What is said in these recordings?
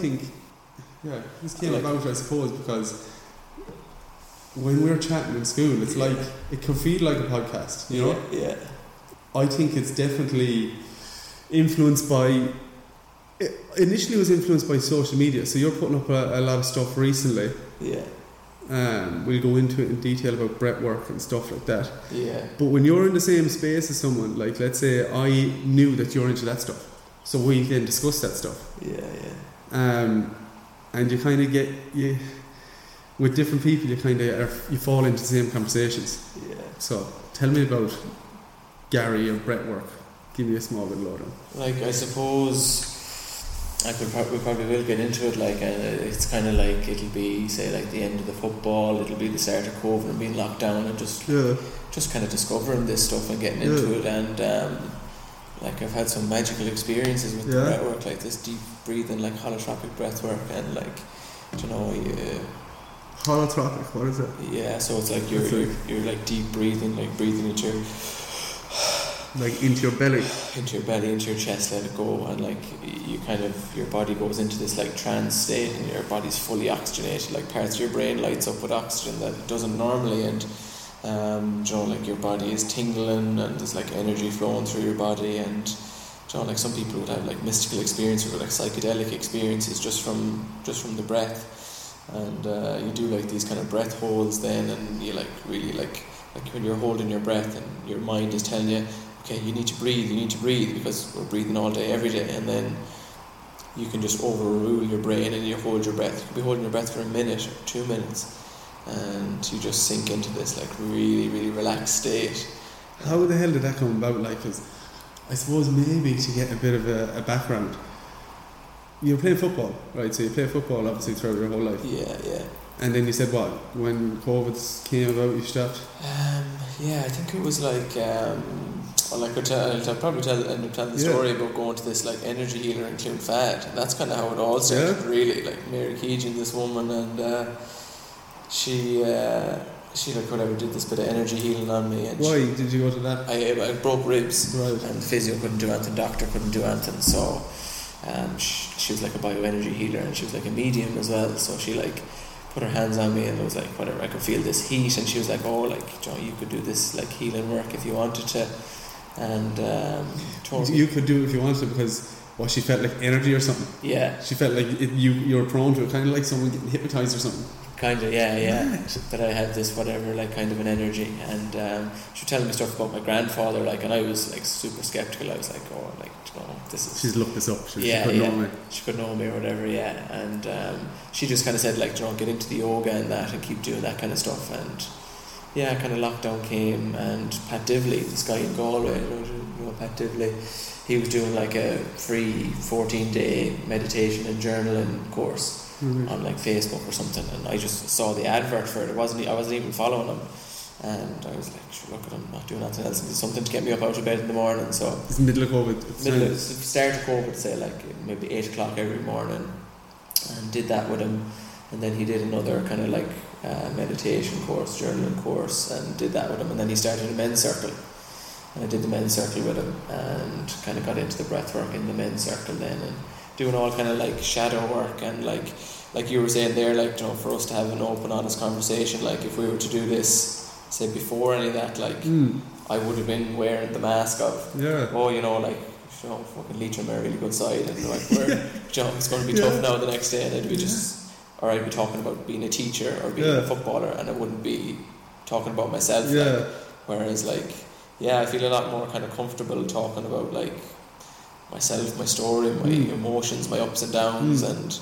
think, yeah, this came Like- about, I suppose, because when we're chatting in school, it's Yeah. like it can feel like a podcast. You know, Yeah. I think it's definitely influenced by. It initially was influenced by social media. So you're putting up a, a lot of stuff recently. Yeah. Um, we'll go into it in detail about breath work and stuff like that. Yeah. But when you're in the same space as someone, like let's say I knew that you're into that stuff, so we then discuss that stuff, Yeah. Yeah. Um, and you kind of get you with different people, you kind of you fall into the same conversations. Yeah. So tell me about Gary or breath work. Give me a small bit of lowdown. Like I suppose I could pro- we probably will get into it. Like uh, it's kind of like it'll be say like the end of the football. It'll be the start of COVID and being locked down and just Yeah, just kind of discovering this stuff and getting into it. And um, like I've had some magical experiences with the Yeah. breath work, like this deep breathing, like holotropic breath work, and like you know. You, holotropic. What is it? yeah, so it's like you're, you're like- you're like deep breathing, like breathing into your Like into your belly. into your belly, into your chest, let it go, and like you kind of your body goes into this like trance state, and your body's fully oxygenated. Like parts of your brain lights up with oxygen that it doesn't normally, and um, you know, like your body is tingling, and there's like energy flowing through your body, and know, like some people would have like mystical experiences or like psychedelic experiences just from just from the breath, and uh, you do like these kind of breath holds then, and you like really like like when you're holding your breath, and your mind is telling you okay, you need to breathe, you need to breathe because we're breathing all day, every day, and then you can just overrule your brain and you hold your breath. You could be holding your breath for a minute or two minutes, and you just sink into this like really, really relaxed state. How the hell did that come about? Like, 'cause I suppose maybe to get a bit of a, a background. You're playing football, right? So you play football obviously throughout your whole life. Yeah, yeah. And then you said what? When COVID came about, you stopped? Um, yeah, I think it was like, um, well, I could tell, I'll probably tell, end up telling the Yeah. story about going to this like energy healer in Clonfad. And that's kind of how it all started, really. Like Mary Keegan, this woman, and uh, she, uh, she like whatever did this bit of energy healing on me. And Why did you go to that? I, I broke ribs. Right. and physio couldn't do anything, doctor couldn't do anything. So um, she, she was like a bioenergy healer, and she was like a medium as well. So she like put her hands on me, and it was like whatever. I could feel this heat, and she was like, "Oh, like Joe, you could do this like healing work if you wanted to." And um, You could do it if you wanted to because what she felt like energy or something. yeah, She felt like it, you you were prone to it, kind of like someone getting hypnotized or something. Kind of, yeah, yeah. That I had this whatever like kind of an energy, and um, she was telling me stuff about my grandfather, like, and I was like super skeptical. I was like, "Oh, like, you know, this is." She's looked this up. She, Yeah, she couldn't yeah. know me. she could know me or whatever, yeah. And um, she just kind of said, like, you know, get into the yoga and that and keep doing that kind of stuff. And yeah, kind of lockdown came, and Pat Divilly, this guy in Galway, you know, you know Pat Divilly, he was doing like a free 14 day meditation and journaling course Mhm. on like Facebook or something. And I just saw the advert for it. it wasn't I wasn't even following him. And I was like, sure, look at him, not doing anything else. It's something to get me up out of bed in the morning. So It's middle of COVID. It's middle of start of COVID, say like maybe eight o'clock every morning, and did that with him, and then he did another kind of like uh, meditation course, journaling course, and did that with him, and then he started a men's circle, and I did the men's circle with him, and kind of got into the breath work in the men's circle then, and doing all kind of like shadow work and like like you were saying there, like you know, for us to have an open, honest conversation, like if we were to do this, say before any of that, like Mm, I would have been wearing the mask of yeah. oh, you know, like, you know, fucking Leitrim are a really good side, and like, we're, you know, it's going to be tough now the next day, and I'd be just, or I'd be talking about being a teacher or being Yeah. a footballer, and I wouldn't be talking about myself. Like, whereas, like, yeah, I feel a lot more kind of comfortable talking about like myself, my story, my Mm. emotions, my ups and downs, Mm. and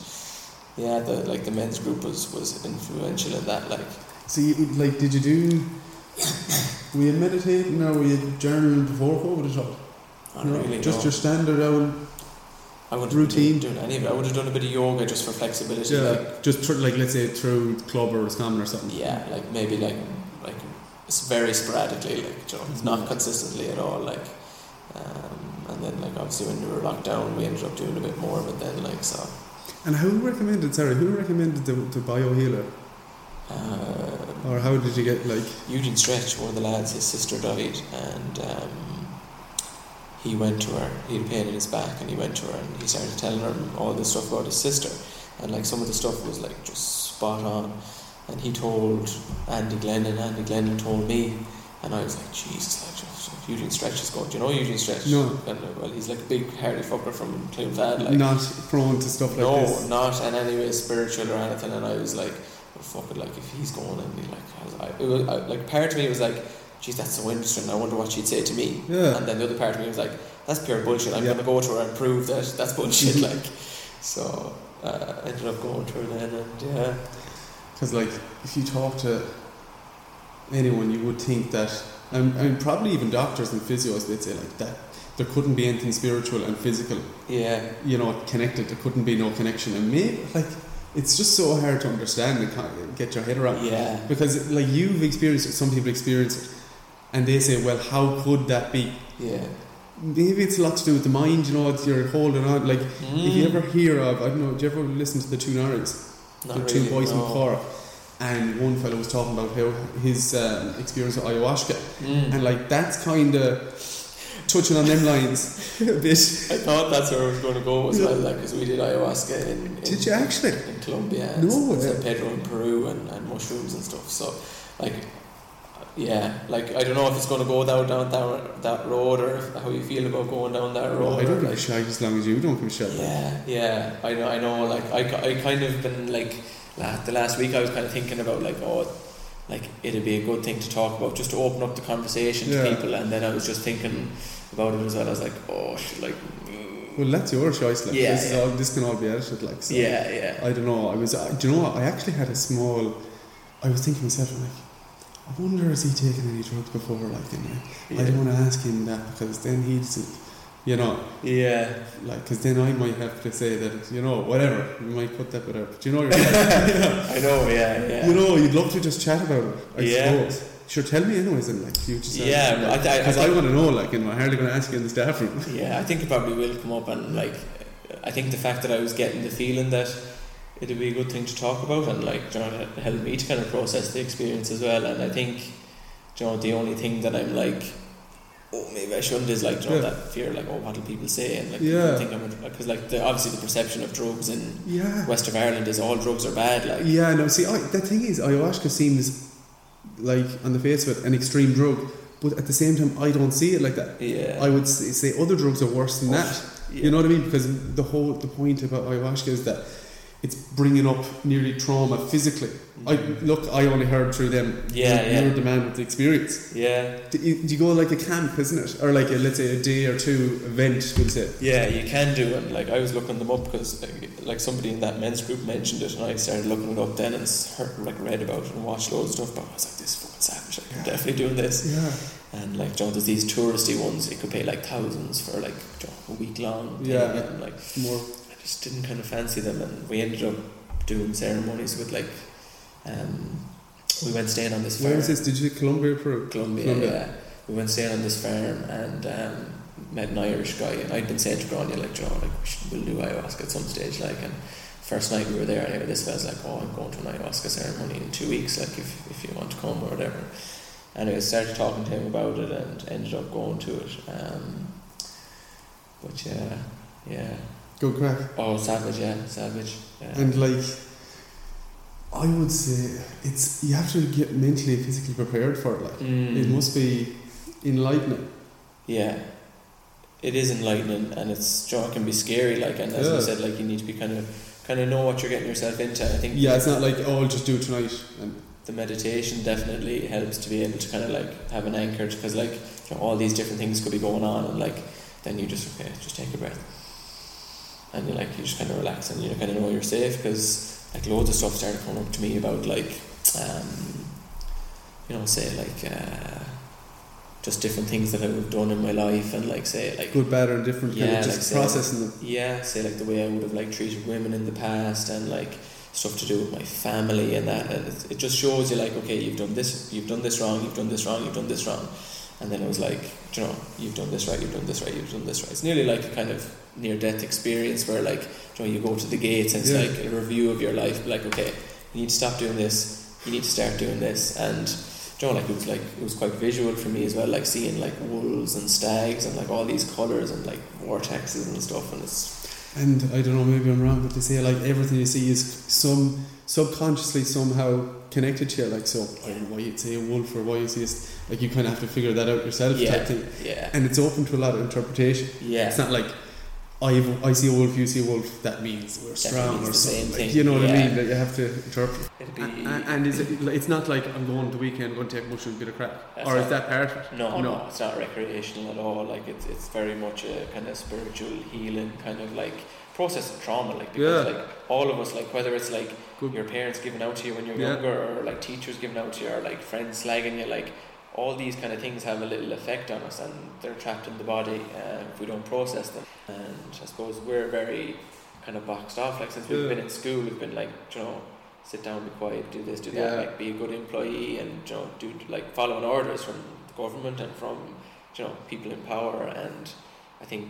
yeah, the like the men's group was was influential in that. Like, So, you, like, did you do? Were you meditating or were you journaling before COVID at all? not No, really, just no. your standard old I wouldn't routine? doing any of it. I would have done a bit of yoga just for flexibility. Yeah, Like, just like let's say through club or Roscommon or something. Yeah, like maybe like like it's very sporadically, like you know, it's not consistently at all. Like, um, and then like obviously when we were locked down, we ended up doing a bit more. But then like so, And who recommended? Sorry, who recommended the, the biohealer, uh, or how did you get like? Eugene Stretch, one of the lads, his sister died, and um, he went to her, he had a pain in his back, and he went to her and he started telling her all this stuff about his sister. And like some of the stuff was like just spot on. And he told Andy Glennon, Andy Glennon told me, and I was like, Jesus, like, Eugene Stretch is going. Do you know Eugene Stretch? No. And, well, he's like a big hardy fucker from Clonfad. Like, not prone to stuff like no, this. No, not in any way spiritual or anything. And I was like, well, fuck it, like if he's going and he like, I was, I, it was, I, like part of me was like, geez, that's so interesting. I wonder what she'd say to me. Yeah. And then the other part of me was like, that's pure bullshit. I'm Yeah. gonna go to her and prove that that's bullshit. like, so uh, I ended up going to her then, and yeah, Because like, if you talk to anyone, you would think that, and, and probably even doctors and physios, they'd say like that. There couldn't be anything spiritual and physical, yeah, you know, connected. There couldn't be no connection, and maybe like it's just so hard to understand and kind of get your head around. yeah, Because like you've experienced it, some people experience it, and they say, well, how could that be? yeah. Maybe it's a lot to do with the mind, you know, it's you're holding on. Like, if you ever hear of, I don't know, do you ever listen to the two Norries? Mm, Not the two boys no. from Cork? And one fellow was talking about how his um, experience with ayahuasca. Mm. And like, that's kind of touching on them lines a bit. I thought that's where I was going to go as well, like, because we did ayahuasca in, in Did you actually? in Colombia, No, San. Pedro in Peru, and, and mushrooms and stuff. So, like, yeah, like I don't know if it's going to go down down that, that road or if, how you feel about going down that road. I don't give a like, shit as long as you don't give a shit. Yeah, yeah, I know, I know. Like, I, I kind of been like the last week. I was kind of thinking about like, oh, like it'd be a good thing to talk about, just to open up the conversation Yeah. to people. And then I was just thinking about it as well. I was like, oh, like, mm, Well, that's your choice. Like, Yeah, this, is yeah. all, this can all be edited. Like, so. yeah, yeah, I don't know. I was. I, do you know what? I actually had a small. I was thinking myself, I'm like, I wonder has he taken any drugs before? Like, and I, I don't want to ask him that because then he's, you know, yeah. like, because then I might have to say that, you know, whatever. We might put that whatever. But you know, you're like, I know, yeah, yeah. you know, you'd love to just chat about it. I Yeah. suppose. Sure, tell me anyways, and like, you just. Yeah, I, th- I, Because I, want to know, like, you know, I'm hardly going to ask you in the staff room. yeah, I think it probably will come up, and like, I think the fact that I was getting the feeling that it'd be a good thing to talk about, and like, you know, it helped me to kind of process the experience as well. And I think, you know, the only thing that I'm like, oh, maybe I shouldn't is like, you know, Yeah. that fear, like, oh, what will people say, and like, Yeah. think I'm because like, the, obviously the perception of drugs in Yeah. west of Ireland is all drugs are bad, like, Yeah, no, see, I, the thing is, ayahuasca seems like, on the face of it, an extreme drug, but at the same time, I don't see it like that. yeah, I would s- say other drugs are worse than oh, that. yeah. You know what I mean? Because the whole the point about ayahuasca is that it's bringing up nearly trauma physically. Mm. I look, I only heard through them. Yeah, you're, yeah. You're the man with the experience. yeah. Do you, do you go like a camp, isn't it, or like a, let's say a day or two event? We'll say. Yeah, you can do it. Like I was looking them up because like, like somebody in that men's group mentioned it, and I started looking it up then and heard, like read about it and watched loads of stuff. But I was like, this is fucking savage. Like, I'm definitely doing this. Yeah. And like, know, there's these touristy ones. You could pay like thousands for like know, a week long. Yeah. And like, More. Just didn't kind of fancy them, and we ended up doing ceremonies with like, um, we went staying on this farm. Where is this? Did you say Colombia, Peru? Colombia, Colombia. yeah. We went staying on this farm and um, met an Irish guy, and I'd been saying to Grania, like, Joe, like, we should, we'll do ayahuasca at some stage, like, and first night we were there, anyway, this guy's like, oh, I'm going to an ayahuasca ceremony in two weeks, like, if, if you want to come or whatever. Anyway, I started talking to him about it and ended up going to it. Um, but yeah, yeah. Good crack. Oh, savage, yeah, savage. Yeah. And like, I would say it's you have to get mentally and physically prepared for it. Like, Mm. it must be enlightening. Yeah, it is enlightening, and it's it can be scary. Like, and as Yeah. I said, like you need to be kind of kind of know what you're getting yourself into. I think Yeah, it's not like oh, I'll just do it tonight. And the meditation definitely helps to be able to kind of like have an anchor because like you know, all these different things could be going on, and like then you just okay, just take a breath, and you like you just kind of relax, and you kind of know you're safe because like loads of stuff started coming up to me about like um, you know say like. Uh, just different things that I've done in my life, and like say like good, bad, or indifferent. kind Yeah, of like just say- processing them. yeah, say like the way I would have like treated women in the past and like stuff to do with my family and that and it, it just shows you like okay you've done this you've done this wrong you've done this wrong you've done this wrong and then it was like you know you've done this right you've done this right you've done this right it's nearly like a kind of near death experience where like you know you go to the gates and it's Yeah. like a review of your life like okay you need to stop doing this you need to start doing this and you know, like it was like it was quite visual for me as well, like seeing like wolves and stags and like all these colours and like vortexes and stuff, and it's And I don't know, maybe I'm wrong, but they say like everything you see is some subconsciously somehow connected to you. Like so, I don't know why you'd say a wolf or why you see it. Like you kind of have to figure that out yourself, Yeah. type thing. yeah, And it's open to a lot of interpretation. yeah. It's not like I I see a wolf, you see a wolf. That means we're strong means or something. same Like, you know what I mean? That you have to interpret. It'd be And, and is it? It's not like I'm going to the weekend, going to take mushrooms, bit of crack, That's or is that part of it? No, no, No. it's not recreational at all. Like it's it's very much a kind of spiritual healing kind of like process of trauma. Like because Yeah. like all of us, like whether it's like Good. your parents giving out to you when you're Yeah. younger, or like teachers giving out to you, or like friends slagging you, like all these kind of things have a little effect on us, and they're trapped in the body uh, if we don't process them. And I suppose we're very kind of boxed off. Like since we've been in school, we've been like, you know. Sit down, be quiet, do this, do that, Yeah. like be a good employee, and you know, do like following orders from the government and from you know people in power and I think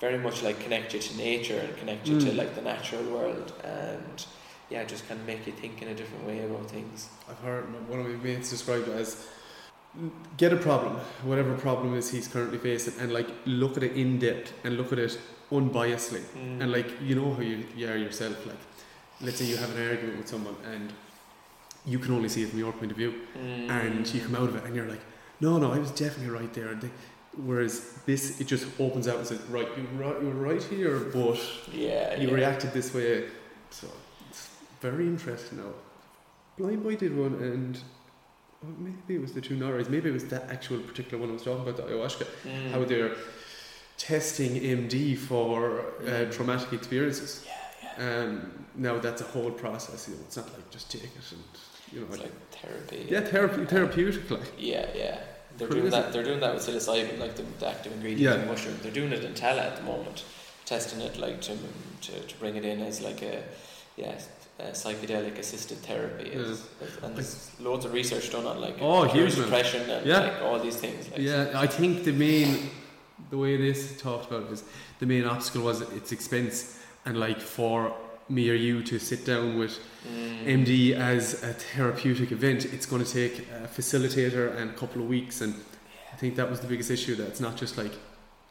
very much like connect you to nature and connect you to Mm. like the natural world and yeah just kind of make you think in a different way about things I've heard one of my mates describe it as get a problem, whatever problem is he's currently facing, and like look at it in depth and look at it unbiasedly, mm. and like you know how you, you are yourself. Like, let's say you have an argument with someone and you can only see it from your point of view, Mm. and you come out of it and you're like, no, no, I was definitely right there. And they, whereas this, it just opens out and says, right, you were right, you were right here, but yeah you yeah. reacted this way. So it's very interesting now. Blindboy did one, and maybe it was the two Norries, maybe it was that actual particular one I was talking about, the ayahuasca, Mm. how they're testing MD for uh, Mm. traumatic experiences. yeah yeah Um, now that's a whole process. You know, it's not like just take it and you know, it's like, like therapy yeah, therapy, therapeutic. Like yeah yeah they're doing that they're doing that with psilocybin like the, the active ingredient Yeah. in mushroom they're doing it in Tallaght at the moment testing it like to, to, to bring it in as like a yeah a psychedelic assisted therapy It's- and there's loads of research done on like Oh, huge, depression and Yeah. like all these things like Yeah, I think the main, the way this talked about it is the main obstacle was its expense, and like for me or you to sit down with Mm. MD as a therapeutic event, it's going to take a facilitator and a couple of weeks, and I think that was the biggest issue. That it's not just like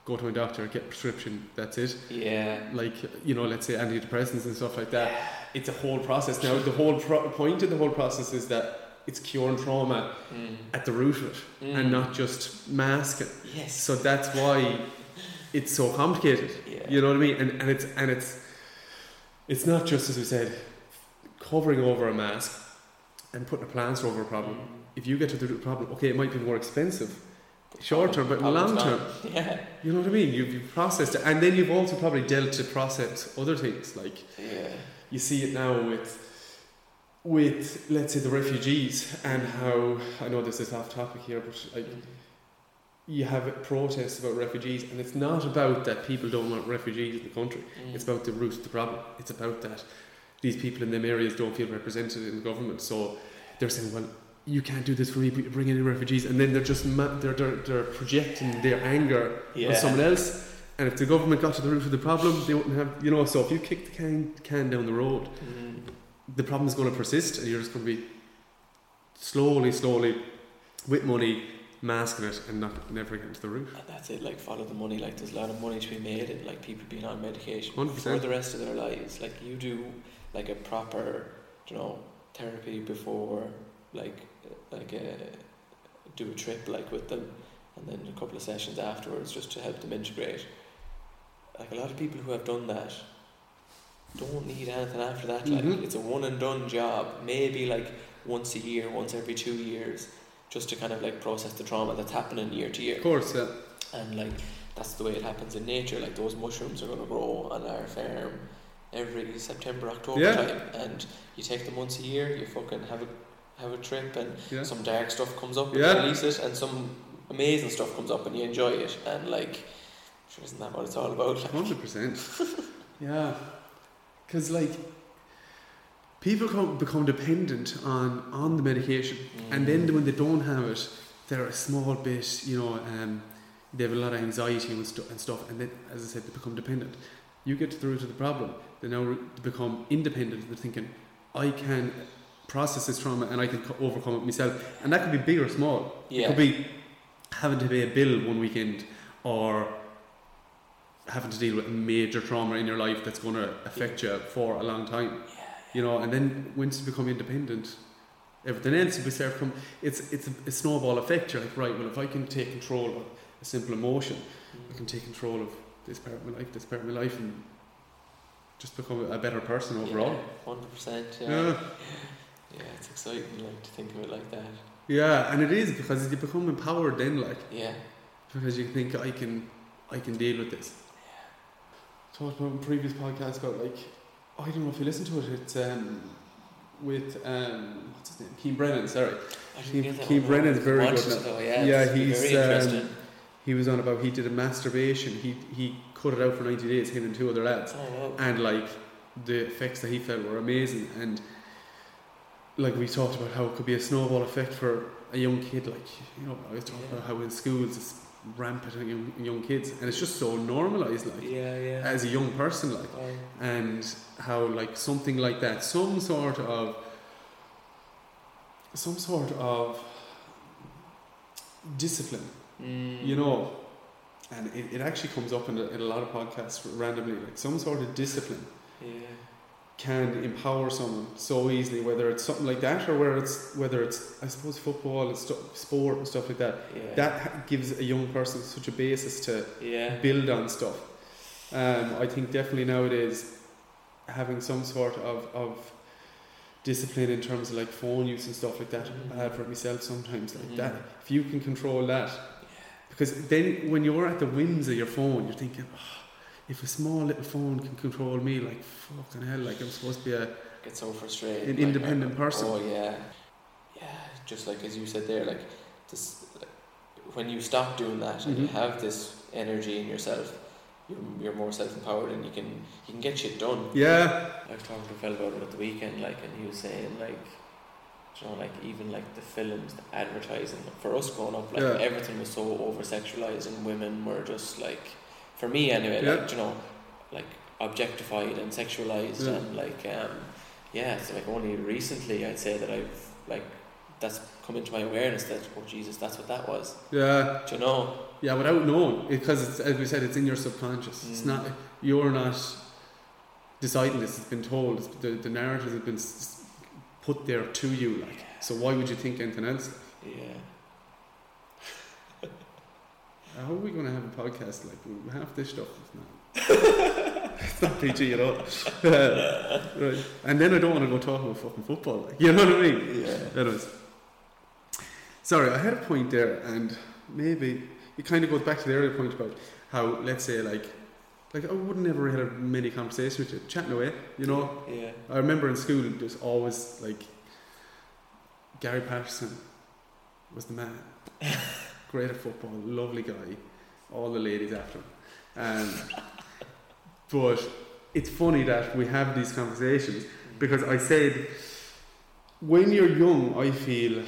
go to a doctor, get a prescription, that's it. yeah Like you know, let's say antidepressants and stuff like that. Yeah. It's a whole process. Now, the whole pro- point of the whole process is that it's curing trauma Mm. at the root of it, and Mm. not just mask it. yes So that's why it's so complicated. yeah You know what I mean? And and it's and it's it's not just as we said, covering over a mask and putting a plaster over a problem. Mm. If you get to the root problem, okay, it might be more expensive, short term, but long term, yeah you know what I mean? You've, you've processed it, and then you've also probably dealt to process other things. Like yeah you see it now with with let's say the refugees and how I know this is off topic here, but like you have protests about refugees, and it's not about that people don't want refugees in the country. Mm. It's about the root of the problem. It's about that these people in them areas don't feel represented in the government. So they're saying, well, you can't do this for me, bringing in refugees, and then they're just ma- they're, they're they're projecting their anger yeah on someone else. And if the government got to the root of the problem, they wouldn't have, you know. So if you kick the can can down the road, Mm. the problem is going to persist, and you're just going to be slowly, slowly, with money, masking it, and not never getting to the root. And that's it, like follow the money. Like there's a lot of money to be made in like people being on medication 100%. for the rest of their lives. Like you do like a proper, you know, therapy before like like a do a trip like with them, and then a couple of sessions afterwards just to help them integrate. Like a lot of people who have done that don't need anything after that. Like Mhm. it's a one and done job. Maybe like once a year, once every two years, just to kind of like process the trauma that's happening year to year Of course, yeah. and like that's the way it happens in nature. Like those mushrooms are going to grow on our farm every September, October Yeah. time, and you take them once a year. You fucking have a have a trip, and Yeah. some dark stuff comes up, and Yeah. you release it, and some amazing stuff comes up, and you enjoy it, and like, sure, isn't that what it's all about? Like, Hundred percent. Yeah, because like people come, become dependent on on the medication, and then when they don't have it, they're a small bit, you know, um, they have a lot of anxiety and, stu- and stuff, and then, as I said, they become dependent. You get through to the the problem. They now re- become independent. They're thinking, I can process this trauma and I can co- overcome it myself. And that could be big or small. It could be having to pay a bill one weekend or having to deal with a major trauma in your life that's going to affect you for a long time. You know, and then once you become independent, everything else will be start come. It's it's a, a snowball effect. You're like, right, well, if I can take control of a simple emotion, I can take control of this part of my life, this part of my life, and just become a better person overall. Hundred percent. Yeah. Yeah. Yeah, it's exciting like to think of it like that. yeah, and it is because you become empowered then, like Yeah. because you think I can, I can deal with this. Talked about in previous podcasts about like, I don't know if you listen to it. It's um, with um, what's his name, Keane Brennan. Sorry, I didn't Keith- get that Keith one. Brennan's very good now. though, yeah, Yeah, he's, very um, he was on about he did a masturbation. He he cut it out for ninety days. Him and two other lads. Oh, wow. and like the effects that he felt were amazing and like we talked about how it could be a snowball effect for a young kid like you know I was talking Yeah. about how in schools it's rampant in young, young kids and it's just so normalized like yeah, yeah. as a young person like Oh, and how like something like that some sort of some sort of discipline mm, you know and it, it actually comes up in a, in a lot of podcasts randomly like some sort of discipline Yeah. Can empower someone so easily, whether it's something like that or whether it's whether it's I suppose football and stu- sport and stuff like that. Yeah. That gives a young person such a basis to Yeah. build on stuff. Um, I think definitely nowadays having some sort of, of discipline in terms of like phone use and stuff like that. Mhm. Bad for myself sometimes like Mhm. that. If you can control that, because then when you're at the whims of your phone, you're thinking. "Oh, if a small little phone can control me, like fucking hell, like I'm supposed to be a Get so frustrated. An like, independent uh, person. Oh yeah. Yeah. Just like as you said there, like this, like, when you stop doing that and you Mhm. have this energy in yourself, you're, you're more self-empowered and you can you can get shit done. yeah, I was talking to a fella about it at the weekend, like, and he was saying, like, you know, like even like the films, the advertising. For us growing up, like Yeah. everything was so over sexualized, and women were just like, for me anyway, Yeah. like you know, like objectified and sexualized, Yeah. and like, um, yeah. So like only recently, I'd say that I've like that's come into my awareness that oh Jesus, that's what that was. yeah, Do you know? yeah. Without knowing, because it's, as we said, it's in your subconscious. It's Mm. not you're not deciding this. It's been told. It's, the the narrative has been put there to you. Like, so why would you think anything else? Yeah. How are we going to have a podcast like we- half this stuff? Not, it's not PG at all. Uh, right. And then I don't want to go talk about fucking football. Like, you know what I mean? Yeah. Anyways. Sorry, I had a point there, and maybe it kind of goes back to the earlier point about how, let's say, like, like I would never have many conversations with you, chatting away, you know. Yeah. I remember in school, there's always like Gary Patterson was the man, great at football, lovely guy, all the ladies after him. Um, but it's funny that we have these conversations because I said when you're young, I feel,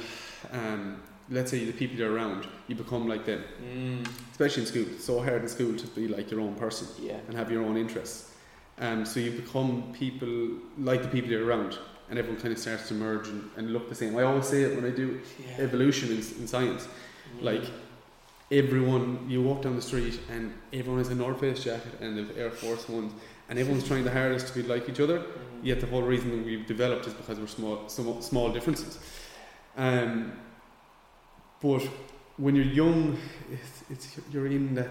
um, let's say the people you're around, you become like them, Mm. especially in school. It's so hard in school to be like your own person Yeah. and have your own interests. Um, so you become people like the people you're around, and everyone kind of starts to merge and, and look the same. I always say it when I do Yeah. evolution in, in science. Like everyone, you walk down the street and everyone has a North Face jacket and the Air Force ones, and everyone's trying the hardest to be like each other. Mm. Yet the whole reason we've developed is because we're small, small, small differences. Um, but when you're young, it's, it's you're in that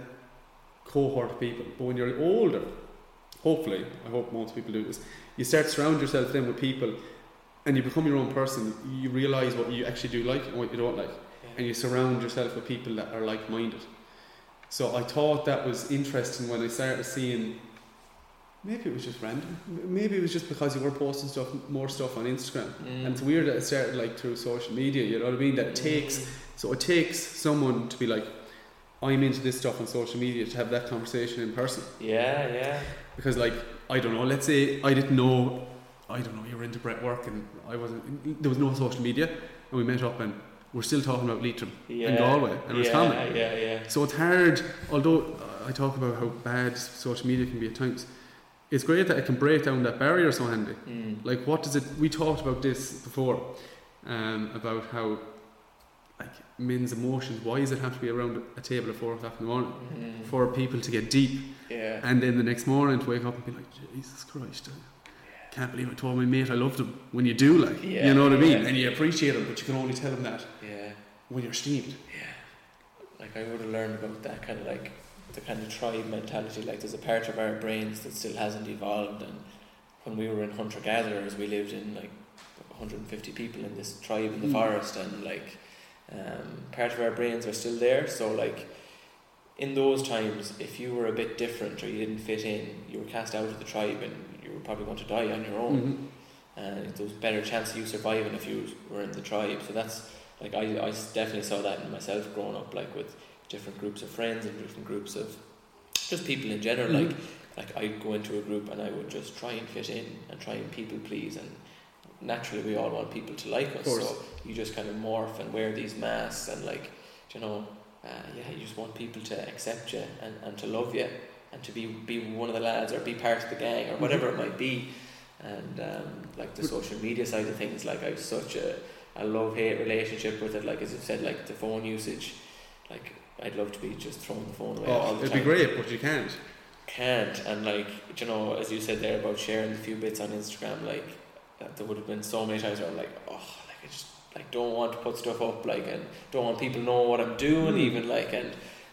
cohort of people. But when you're older, hopefully, I hope most people do this, you start to surround yourself then with people, and you become your own person. You realise what you actually do like and what you don't like, and you surround yourself with people that are like-minded. So I thought that was interesting when I started seeing. Maybe it was just random. Maybe it was just because you were posting stuff, more stuff on Instagram, Mm. and it's weird that it started like through social media. You know what I mean? That it takes so it takes someone to be like, I'm into this stuff on social media to have that conversation in person. Yeah, yeah. Because like I don't know, let's say I didn't know, I don't know, you were into breath work and I wasn't. There was no social media, and we met up and we're still talking about Leitrim Yeah. and Galway and yeah, Roscommon. Yeah, yeah. So it's hard. Although I talk about how bad social media can be at times, it's great that it can break down that barrier so handy. Mm. Like, what does it? We talked about this before, um, about how like men's emotions. Why does it have to be around a table at four o'clock in the morning Mm. for people to get deep, yeah. and then the next morning to wake up and be like, Jesus Christ, can't believe I told my mate I loved him. When you do, like, Yeah, you know what I mean, yeah. and you appreciate him, but you can only tell him that yeah. when you're steamed. Yeah. Like I would have learned about that kind of like the kind of tribe mentality. Like there's a part of our brains that still hasn't evolved. And when we were in hunter gatherers, we lived in like 150 people in this tribe in the Mm. forest, and like um, part of our brains are still there. So like in those times, if you were a bit different or you didn't fit in, you were cast out of the tribe, and probably going to die on your own and there was better chance of you surviving if you were in the tribe. So that's like I, I definitely saw that in myself growing up, like with different groups of friends and different groups of just people in general. Like Mhm. like I'd go into a group and I would just try and fit in and try and people please and naturally we all want people to like us. So you just kind of morph and wear these masks and like you know, uh, yeah, you just want people to accept you and, and to love you and to be be one of the lads or be part of the gang or whatever it might be. And um, like the social media side of things, like I've such a, a love hate relationship with it. Like as I've said, like the phone usage, like I'd love to be just throwing the phone away Oh, it'd time. be great, but you can't. Can't and like you know, as you said there about sharing a few bits on Instagram, like uh, there would have been so many times where I'm like, oh, like I just like don't want to put stuff up, like and don't want people know what I'm doing, Hmm. even like and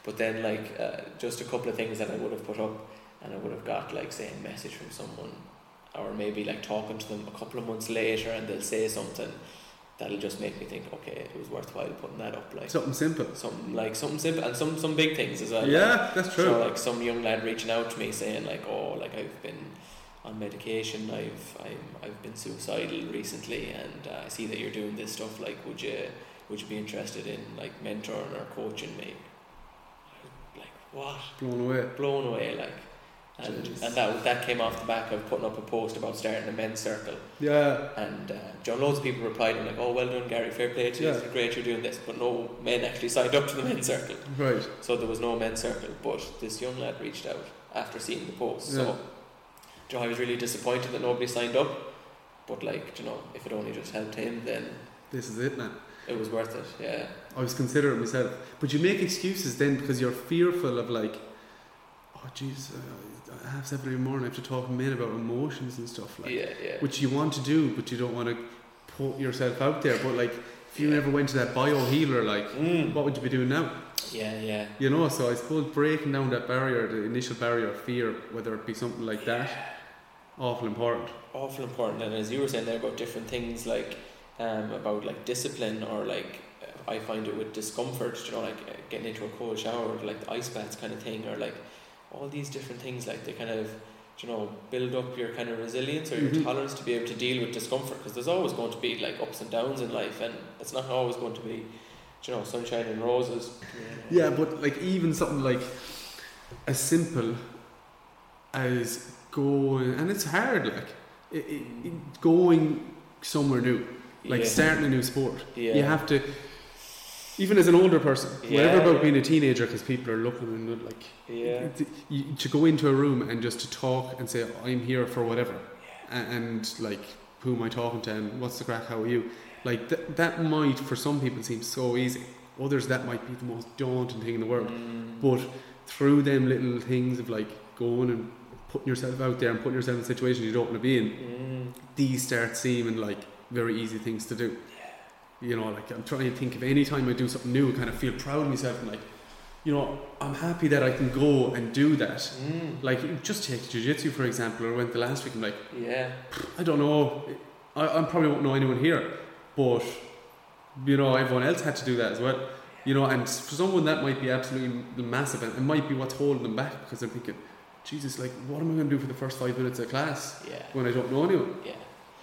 but then like uh, just a couple of things that I would have put up, and I would have got like say a message from someone, or maybe like talking to them a couple of months later, and they'll say something that'll just make me think, okay, it was worthwhile putting that up, like Something simple. something like something simple and some some big things as well. like, Yeah, that's true. so like some young lad reaching out to me saying like, oh, like I've been on medication, I've I'm, I've been suicidal recently, and uh, I see that you're doing this stuff. Like, would you would you be interested in like mentoring or coaching me? What? Blown away. Blown away, like. And, Jeez. and that that came off the back of putting up a post about starting a men's circle, Yeah. and uh, John, loads of people replied and like, "Oh, well done, Gary. Fair play to you. Yeah. Great, you're doing this." But no men actually signed up to the men's circle. Right. So there was no men's circle, but this young lad reached out after seeing the post. Yeah. So, know, I was really disappointed that nobody signed up. But like, you know, if it only just helped him, then This is it, man. it was worth it. Yeah, I was considering myself. But you make excuses then because you're fearful of like, oh jeez, uh, I have seven every morning. I have to talk to men about emotions and stuff like, yeah, yeah. which you want to do, but you don't want to put yourself out there. But like, if you Yeah. never went to that bio healer, like, Mm. what would you be doing now? Yeah, yeah. You know. So I suppose breaking down that barrier, the initial barrier of fear, whether it be something like that, awful important. Awful important. And as you were saying there about different things, like um, about like discipline or like I find it with discomfort. You know, like uh, getting into a cold shower, like the ice baths kind of thing, or like all these different things. Like they kind of you know build up your kind of resilience or your Mhm. tolerance to be able to deal with discomfort because there's always going to be like ups and downs in life, and it's not always going to be you know sunshine and roses. Yeah, but like even something like as simple as going, and it's hard, like it, it, it- going somewhere new, like yeah. starting a new sport. Yeah. You have to, even as an older person, Yeah, whatever about yeah. being a teenager, because people are looking and like, Yeah. to, you, to go into a room and just to talk and say, I'm here for whatever, and, and like, who am I talking to, and what's the crack, how are you? Like th- that might, for some people, seem so easy. Others, that might be the most daunting thing in the world. Mm. But through them little things of like going and putting yourself out there and putting yourself in situations you don't want to be in, Mm. these start seeming like very easy things to do. You know, like I'm trying to think of any time I do something new, I kind of feel proud of myself and like, you know, I'm happy that I can go and do that. Mm. Like, just take jiu-jitsu for example, or went the last week, I'm like, Yeah. I don't know, I, I probably won't know anyone here, but, you know, everyone else had to do that as well. You know, and for someone that might be absolutely massive, and it might be what's holding them back because they're thinking, Jesus, like, what am I going to do for the first five minutes of class Yeah. when I don't know anyone? Yeah.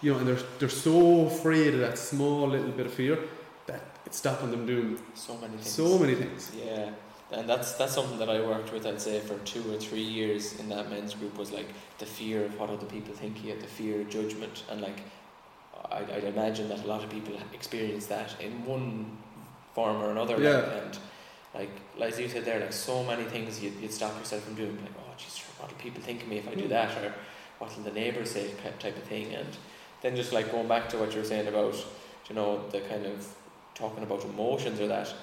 You know, and they're, they're so afraid of that small little bit of fear that it's stopping them doing So many things. so many things. Yeah, and that's that's something that I worked with. I'd say for two or three years in that men's group was like the fear of what other people think of you, the fear of judgment, and like I, I'd imagine that a lot of people experience that in one form or another. Yeah. Like, and like, like as you said there, like so many things you'd, you'd stop yourself from doing. Like, oh, jeez, what do people think of me if I do Mm. that? Or what'll the neighbours say type of thing and then just like going back to what you were saying about you know the kind of talking about emotions or that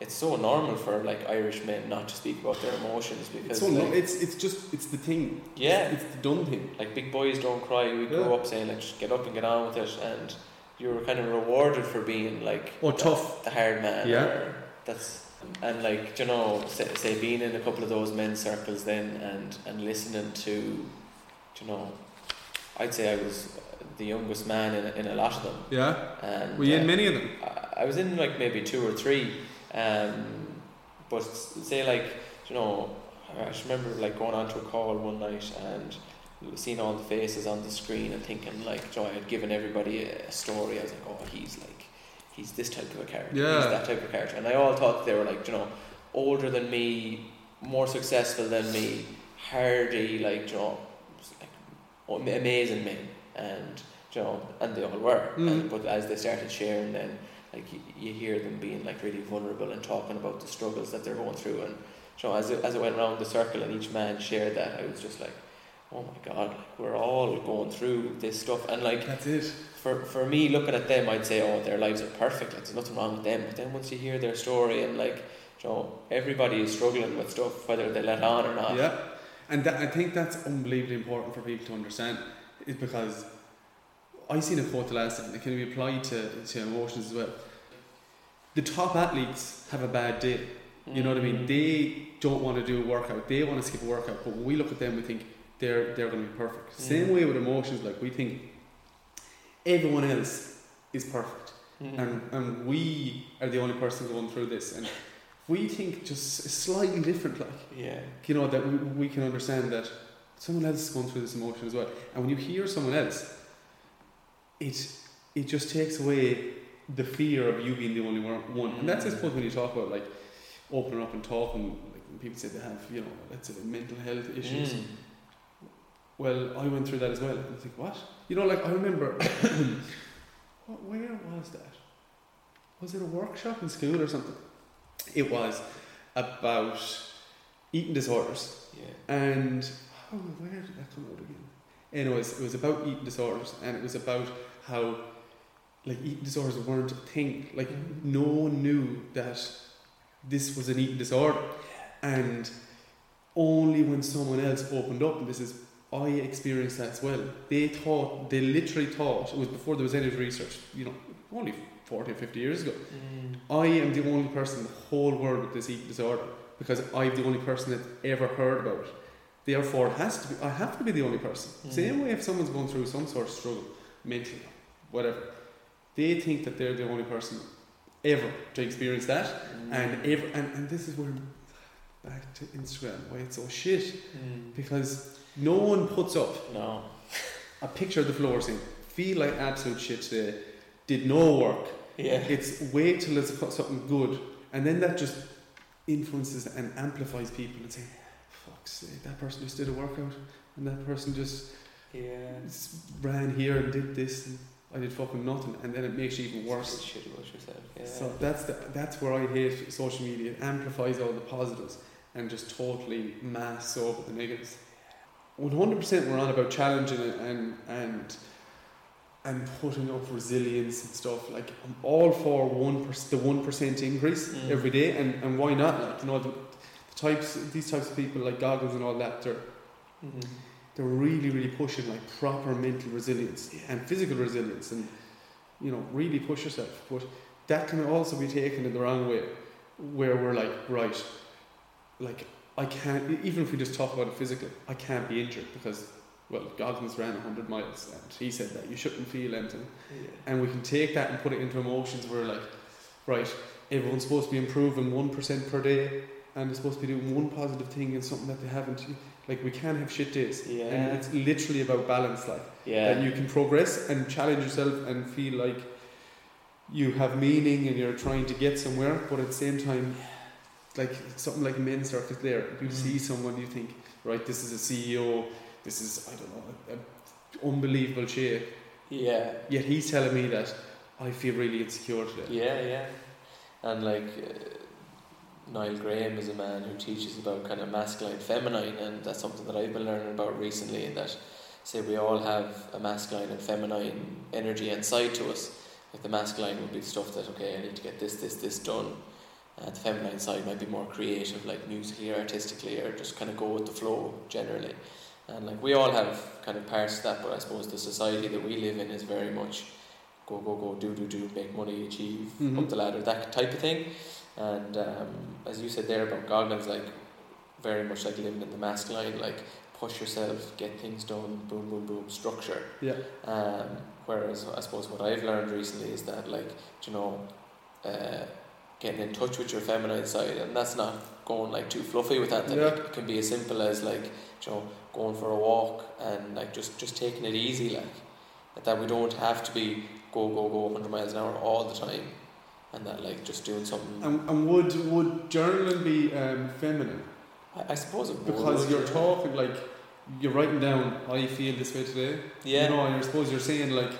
it's so normal for like Irish men not to speak about their emotions because It's so like, no, it's it's just it's the thing. Yeah. It's, it's the done thing. like big boys don't cry. We grew Yeah. up saying like just get up and get on with it, and you were kind of rewarded for being like Oh, the, tough. the hard man. Yeah. that's and like you know say, say being in a couple of those men's circles then and and listening to you know I'd say I was the youngest man in, in a lot of them Yeah. and Were you uh, in many of them? I I was in like maybe two or three, um, but say like you know, I just remember like going on to a call one night and seeing all the faces on the screen and thinking like, Joy, I had given everybody a, story. I was like, oh, he's like, he's this type of a character. Yeah. He's that type of character, and I all thought they were like, you know, older than me, more successful than me, hardy, like you know, amazing men, and you know, and they all were. Mm. And, but as they started sharing, then like you, you hear them being like really vulnerable and talking about the struggles that they're going through, and you know, as it, as it went around the circle and each man shared that, I was just like, oh my god, like we're all going through this stuff, and like That's it. for for me looking at them I'd say oh their lives are perfect like there's nothing wrong with them but then once you hear their story and like you know everybody is struggling with stuff whether they let on or not Yeah. And that, I think that's unbelievably important for people to understand, is because I seen a quote the last time, it can be applied to, to emotions as well. The top athletes have a bad day. You know what I mean? Mm. They don't want to do a workout. They want to skip a workout. But when we look at them, we think they're they're going to be perfect. Same Mm. way with emotions. Like we think everyone else is perfect, Mm. and and we are the only person going through this. And we think just slightly different. Like yeah you know that we, we can understand that someone else is going through this emotion as well. And when you hear someone else, it it just takes away the fear of you being the only one. one. And that's I suppose when you talk about like opening up and talking, like when people say they have you know let's say mental health issues. Mm. Well, I went through that as well. I think what you know like I remember. what, where was that? Was it a workshop in school or something? It was about eating disorders. yeah And oh, where did that come out again? Anyways, it was about eating disorders, and it was about how like eating disorders weren't a thing. Like mm-hmm. no one knew that this was an eating disorder, and only when someone else opened up, and this is I experienced that as well. They thought they literally thought it was before there was any research. You know, only 40 or 50 years ago. Mm. I am the only person in the whole world with this eating disorder because I'm the only person that ever heard about it. Therefore, it has to be. I have to be the only person. Mm. Same way if someone's going through some sort of struggle, mentally, whatever, they think that they're the only person ever to experience that, Mm. and ever. And, and this is where back to Instagram why it's so shit Mm. because no one puts up no a picture of the floor saying feel like absolute shit today, did no work, yeah it's wait till it's got something good, and then that just influences and amplifies people and say, "Fuck's sake, that person just did a workout, and that person just yeah ran here and did this, and I did fucking nothing," and then it makes you even worse. shit about yourself yeah So that's the, that's where I hate social media. It amplifies all the positives and just totally masks over the negatives. One hundred percent, we're on about challenging it and and and putting up resilience and stuff. Like I'm all for one per, the one percent increase Mm. every day, and, and why not? Like you know the, the types these types of people like Goggins and all that. They're Mm. they're really really pushing like proper mental resilience and physical resilience and you know really push yourself but that can also be taken in the wrong way where we're like right like I can't even if we just talk about it physically I can't be injured because well Goggins ran 100 miles and he said that you shouldn't feel anything. Yeah. And we can take that and put it into emotions. Where like right everyone's supposed to be improving 1% per day and they're supposed to be doing one positive thing and something that they haven't. Like we can't have shit days. Yeah. and it's literally about balance like yeah. that you can progress and challenge yourself and feel like you have meaning and you're trying to get somewhere but at the same time like something like a men's circuit there you Mm. see someone you think right this is a CEO this is I don't know a, a unbelievable shape yeah yet he's telling me that I feel really insecure today Yeah, yeah. And like uh, Niall Graham is a man who teaches about kind of masculine, feminine, and that's something that I've been learning about recently. And that say we all have a masculine and feminine energy inside to us. Like the masculine would be stuff that okay, I need to get this, this, this done. Uh, the feminine side might be more creative, like musically, artistically, or just kind of go with the flow generally. And like we all have kind of parts of that, but I suppose the society that we live in is very much go, go, go, do, do, do, make money, achieve, Mhm. up the ladder, that type of thing. And um, as you said there about Goggins, like very much like living in the masculine, like push yourself, get things done, boom, boom, boom, structure. Yeah. Um, whereas I suppose what I've learned recently is that like you know, uh, getting in touch with your feminine side, and that's not going like too fluffy with that. That Yeah. it can be as simple as like you know going for a walk and like just just taking it easy, like that we don't have to be go go go 100 miles an hour all the time, and that like just doing something. And, and would would journaling be um, feminine? I, I suppose it would, Because you're yeah. talking like you're writing down, I feel this way today. Yeah. You know, and I suppose you're saying like,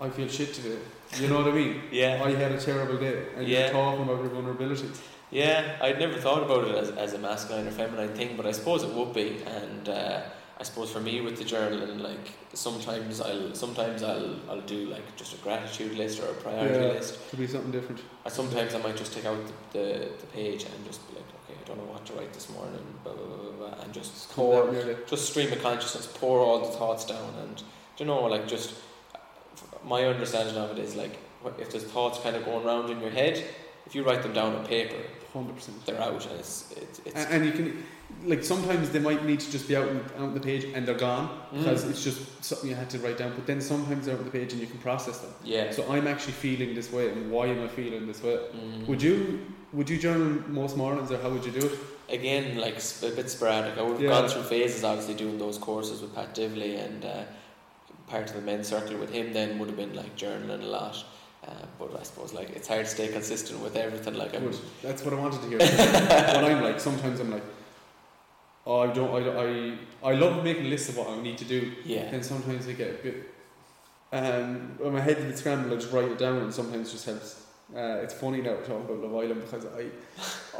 I feel shit today. You know what I mean? Yeah. I had a terrible day, and Yeah. you're talking about your vulnerabilities. Yeah, I'd never thought about it as, as a masculine or feminine thing, but I suppose it would be. And uh, I suppose for me with the journaling, like sometimes I'll sometimes I'll I'll do like just a gratitude list or a priority Yeah. list. To be something different. I sometimes I might just take out the, the, the page and just be like, okay, I don't know what to write this morning, blah blah blah, blah, blah and just pour just stream of consciousness, pour all the thoughts down, and you know, like just my understanding of it is like if there's thoughts kind of going around in your head, if you write them down on paper, Hundred percent. they're out, it's it's, it's And, and you can, like, sometimes they might need to just be out on, out on the page and they're gone because Mm. it's just something you had to write down. But then sometimes they're on the page and you can process them. yeah. So I'm actually feeling this way, and why am I feeling this way? Mm. Would you would you journal most mornings, or how would you do it? again like a bit sporadic? I would have Yeah. gone through phases, obviously doing those courses with Pat Divilly and uh, part of the men's circle with him. Then would have been like journaling a lot. Uh, but I suppose like it's hard to stay consistent with everything. Like Good. That's what I wanted to hear. what I'm like, sometimes I'm like, oh, I don't, I, don't- I, I love making lists of what I need to do. yeah, Then sometimes I get a bit, um, when my head's a bit scrambled, I just write it down, and sometimes it just helps. Uh, it's funny now we're talking about Love Island because I,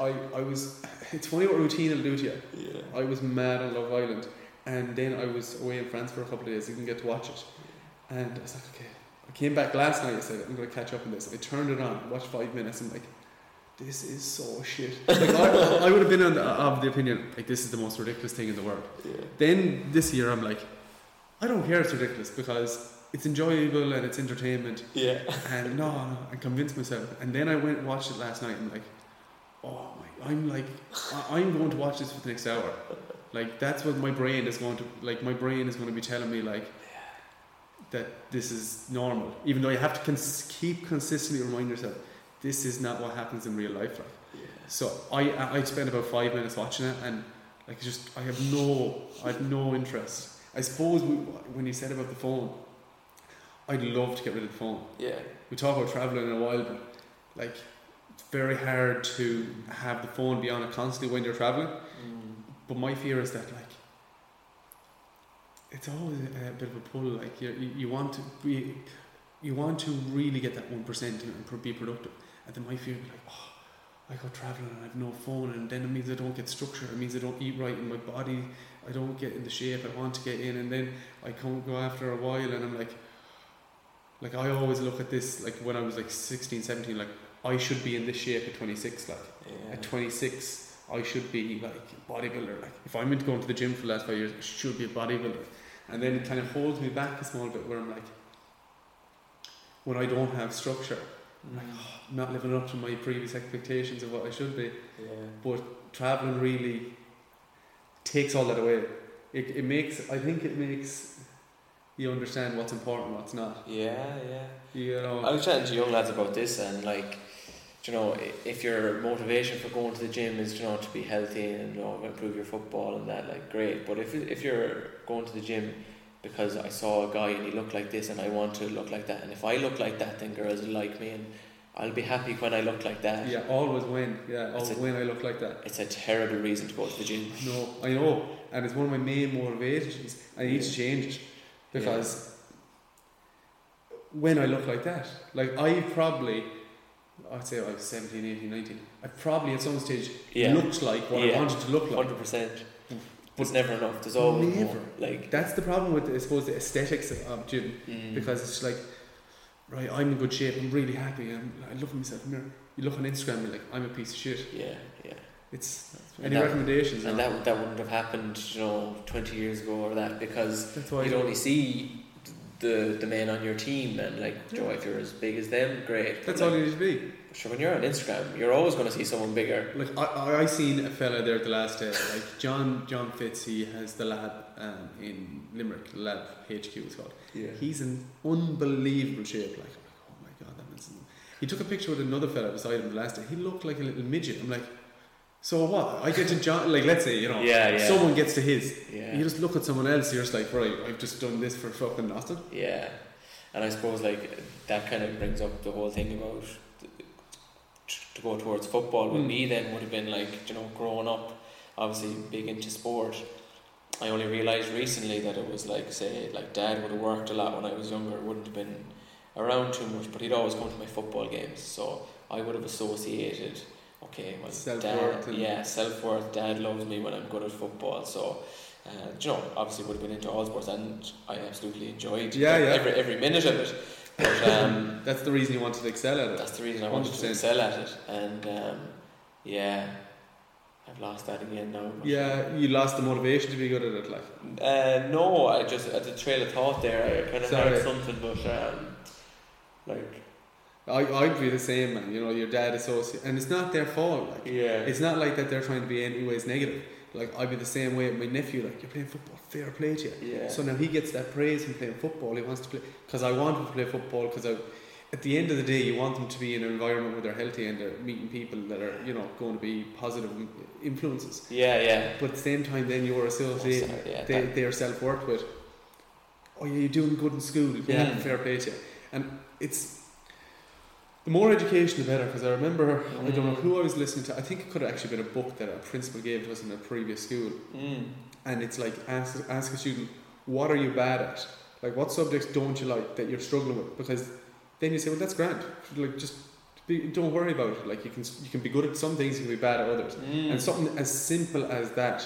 I, I was. It's funny what routine will do to you. yeah, I was mad on Love Island, and then I was away in France for a couple of days. Didn't get to watch it, and I was like, okay. I came back last night. I said, I'm going to catch up on this. I turned it on, watched five minutes. I'm like, this is so shit. Like I, I would have been on the, of the opinion like this is the most ridiculous thing in the world. yeah. Then this year I'm like, I don't care. It's ridiculous because it's enjoyable and it's entertainment. Yeah. And no, no, I convinced myself. And then I went and watched it last night. and I'm like, oh my, I'm like, I- I'm going to watch this for the next hour. Like that's what my brain is going to like. My brain is going to be telling me like that this is normal, even though you have to cons- keep consistently remind yourself this is not what happens in real life. Like yeah. so, I I spent about five minutes watching it, and like just I have no I have no interest. I suppose we, when you said about the phone, I'd love to get rid of the phone. Yeah. We talk about traveling in a while, but like it's very hard to have the phone be on it constantly when you're traveling. Mm. But my fear is that like it's always a, a bit of a pull. Like you, you, want to be, you want to really get that one percent and be productive. And then my fear is like, oh, I go traveling and I have no phone, and then it means I don't get structure. It means I don't eat right in my body. I don't get in the shape I want to get in, and then I can't go after a while, and I'm like, like I always look at this like when I was like 16, 17, like I should be in this shape at 26, like. Yeah. At 26, I should be like a bodybuilder. Like if I'm into going to the gym for the last five years, I should be a bodybuilder. And then it kind of holds me back a small bit where I'm like, when I don't have structure, I'm like, Mm. oh, I'm not living up to my previous expectations of what I should be. Yeah. But traveling really takes all that away. It, it makes, I think it makes you understand what's important, what's not. Yeah, yeah. You know, I was chatting to young lads about this, and like, you know, if your motivation for going to the gym is, you know, to be healthy and you know improve your football and that, like, great. But if if you're going to the gym because I saw a guy and he looked like this and I want to look like that, and if I look like that, then girls will like me, and I'll be happy when I look like that. yeah, always win. Yeah, always a- win. I look like that. It's a terrible reason to go to the gym. No, I know, and it's one of my main motivations. I need to change it because when I look like that, like I probably, I'd say I was 17, 18, 19, I probably at some stage Yeah. looked like what Yeah. I wanted to look like. Hundred percent. But it's never enough. There's always Never. more. Like That's the problem with, I suppose, the aesthetics of, of gym mm, because it's like, right, I'm in good shape, I'm really happy, I'm, I look at myself in the mirror. You look on Instagram, and you're like, I'm a piece of shit. yeah, yeah. It's And any that- recommendations? And that that wouldn't have happened, you know, twenty years ago or that because that's why you'd only see the the men on your team and like Joe, Yeah. if you're as big as them, great. That's like, all you need to be. Sure, when you're on Instagram, you're always going to see someone bigger. Like I, I, I seen a fella there the last day, like John John Fitz. He has the lab um, in Limerick, Lab HQ it's called. Yeah. He's in unbelievable shape. Like, like, oh my god, that man's. He took a picture with another fella beside him the last day. He looked like a little midget. I'm like, so what? I get to John. Like, let's say you know, Yeah, yeah. someone gets to his. yeah. You just look at someone else. You're just like, right, I've just done this for fucking nothing. Yeah, and I suppose like that kind of brings up the whole thing about to go towards football. With Mm. me, then would have been like you know growing up, obviously big into sport. I only realised recently that it was like say like dad would have worked a lot when I was younger. Wouldn't have been around too much, but he'd always come to my football games. So I would have associated. Okay, well, Self-worth dad, yeah, self worth. Dad loves me when I'm good at football. So, uh, you know, obviously would have been into all sports, and I absolutely enjoyed Yeah, yeah. every every minute of it. But um, That's the reason you wanted to excel at it. that's the reason I wanted to 100%. excel at it, and um, yeah, I've lost that again now. Yeah, you lost the motivation to be good at it. Like, Uh, no, I just at the trail of thought there, I kind of Sorry. heard something, but um, like I, I'd be the same, man. You know, your dad associate, and it's not their fault. Like, yeah, it's not like that they're trying to be anyways negative. Like, I'd be the same way with my nephew. Like, you're playing football, fair play to you. yeah, So now he gets that praise from playing football. He wants to play because I want him to play football because I. At the end of the day, you want them to be in an environment where they're healthy and they're meeting people that are, you know, going to be positive influences. yeah, yeah. But at the same time, then you're associating yeah, they, their self worth with, oh yeah, you're doing good in school, yeah, fair play to you. And it's the more education, the better. Because I remember, I don't know Mm. who I was listening to. I think it could have actually been a book that a principal gave to us in a previous school, mm, and it's like ask ask a student, what are you bad at? Like what subjects don't you like that you're struggling with? Because then you say, well, that's grand. Like just be, don't worry about it. Like you can you can be good at some things, you can be bad at others. mm. And something as simple as that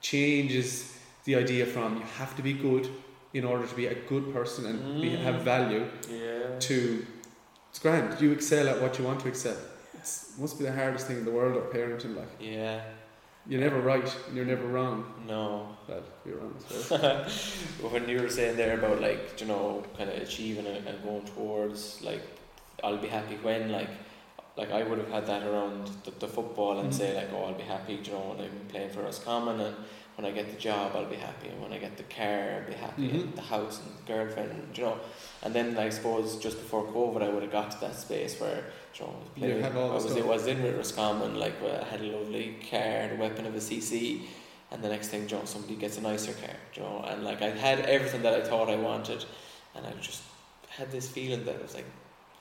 changes the idea from you have to be good in order to be a good person and be, Mm. have value yeah. to it's grand. You excel at what you want to excel. It must be the hardest thing in the world of parenting. Like Yeah, you're never right and you're never wrong. no. Well, you're wrong. I suppose. when you were saying there about like you know kind of achieving and, and going towards like I'll be happy when like like I would have had that around the, the football and Mhm. say like oh I'll be happy you know when I'm playing for Roscommon and when I get the job I'll be happy and when I get the car I'll be happy Mhm. and the house and the girlfriend and, you know and then I suppose just before COVID I would have got to that space where you know I playing I was. I was in with Roscommon like I had a lovely car the weapon of a CC and the next thing, you know, somebody gets a nicer car, you know, and like I had everything that I thought I wanted, and I just had this feeling that it was like,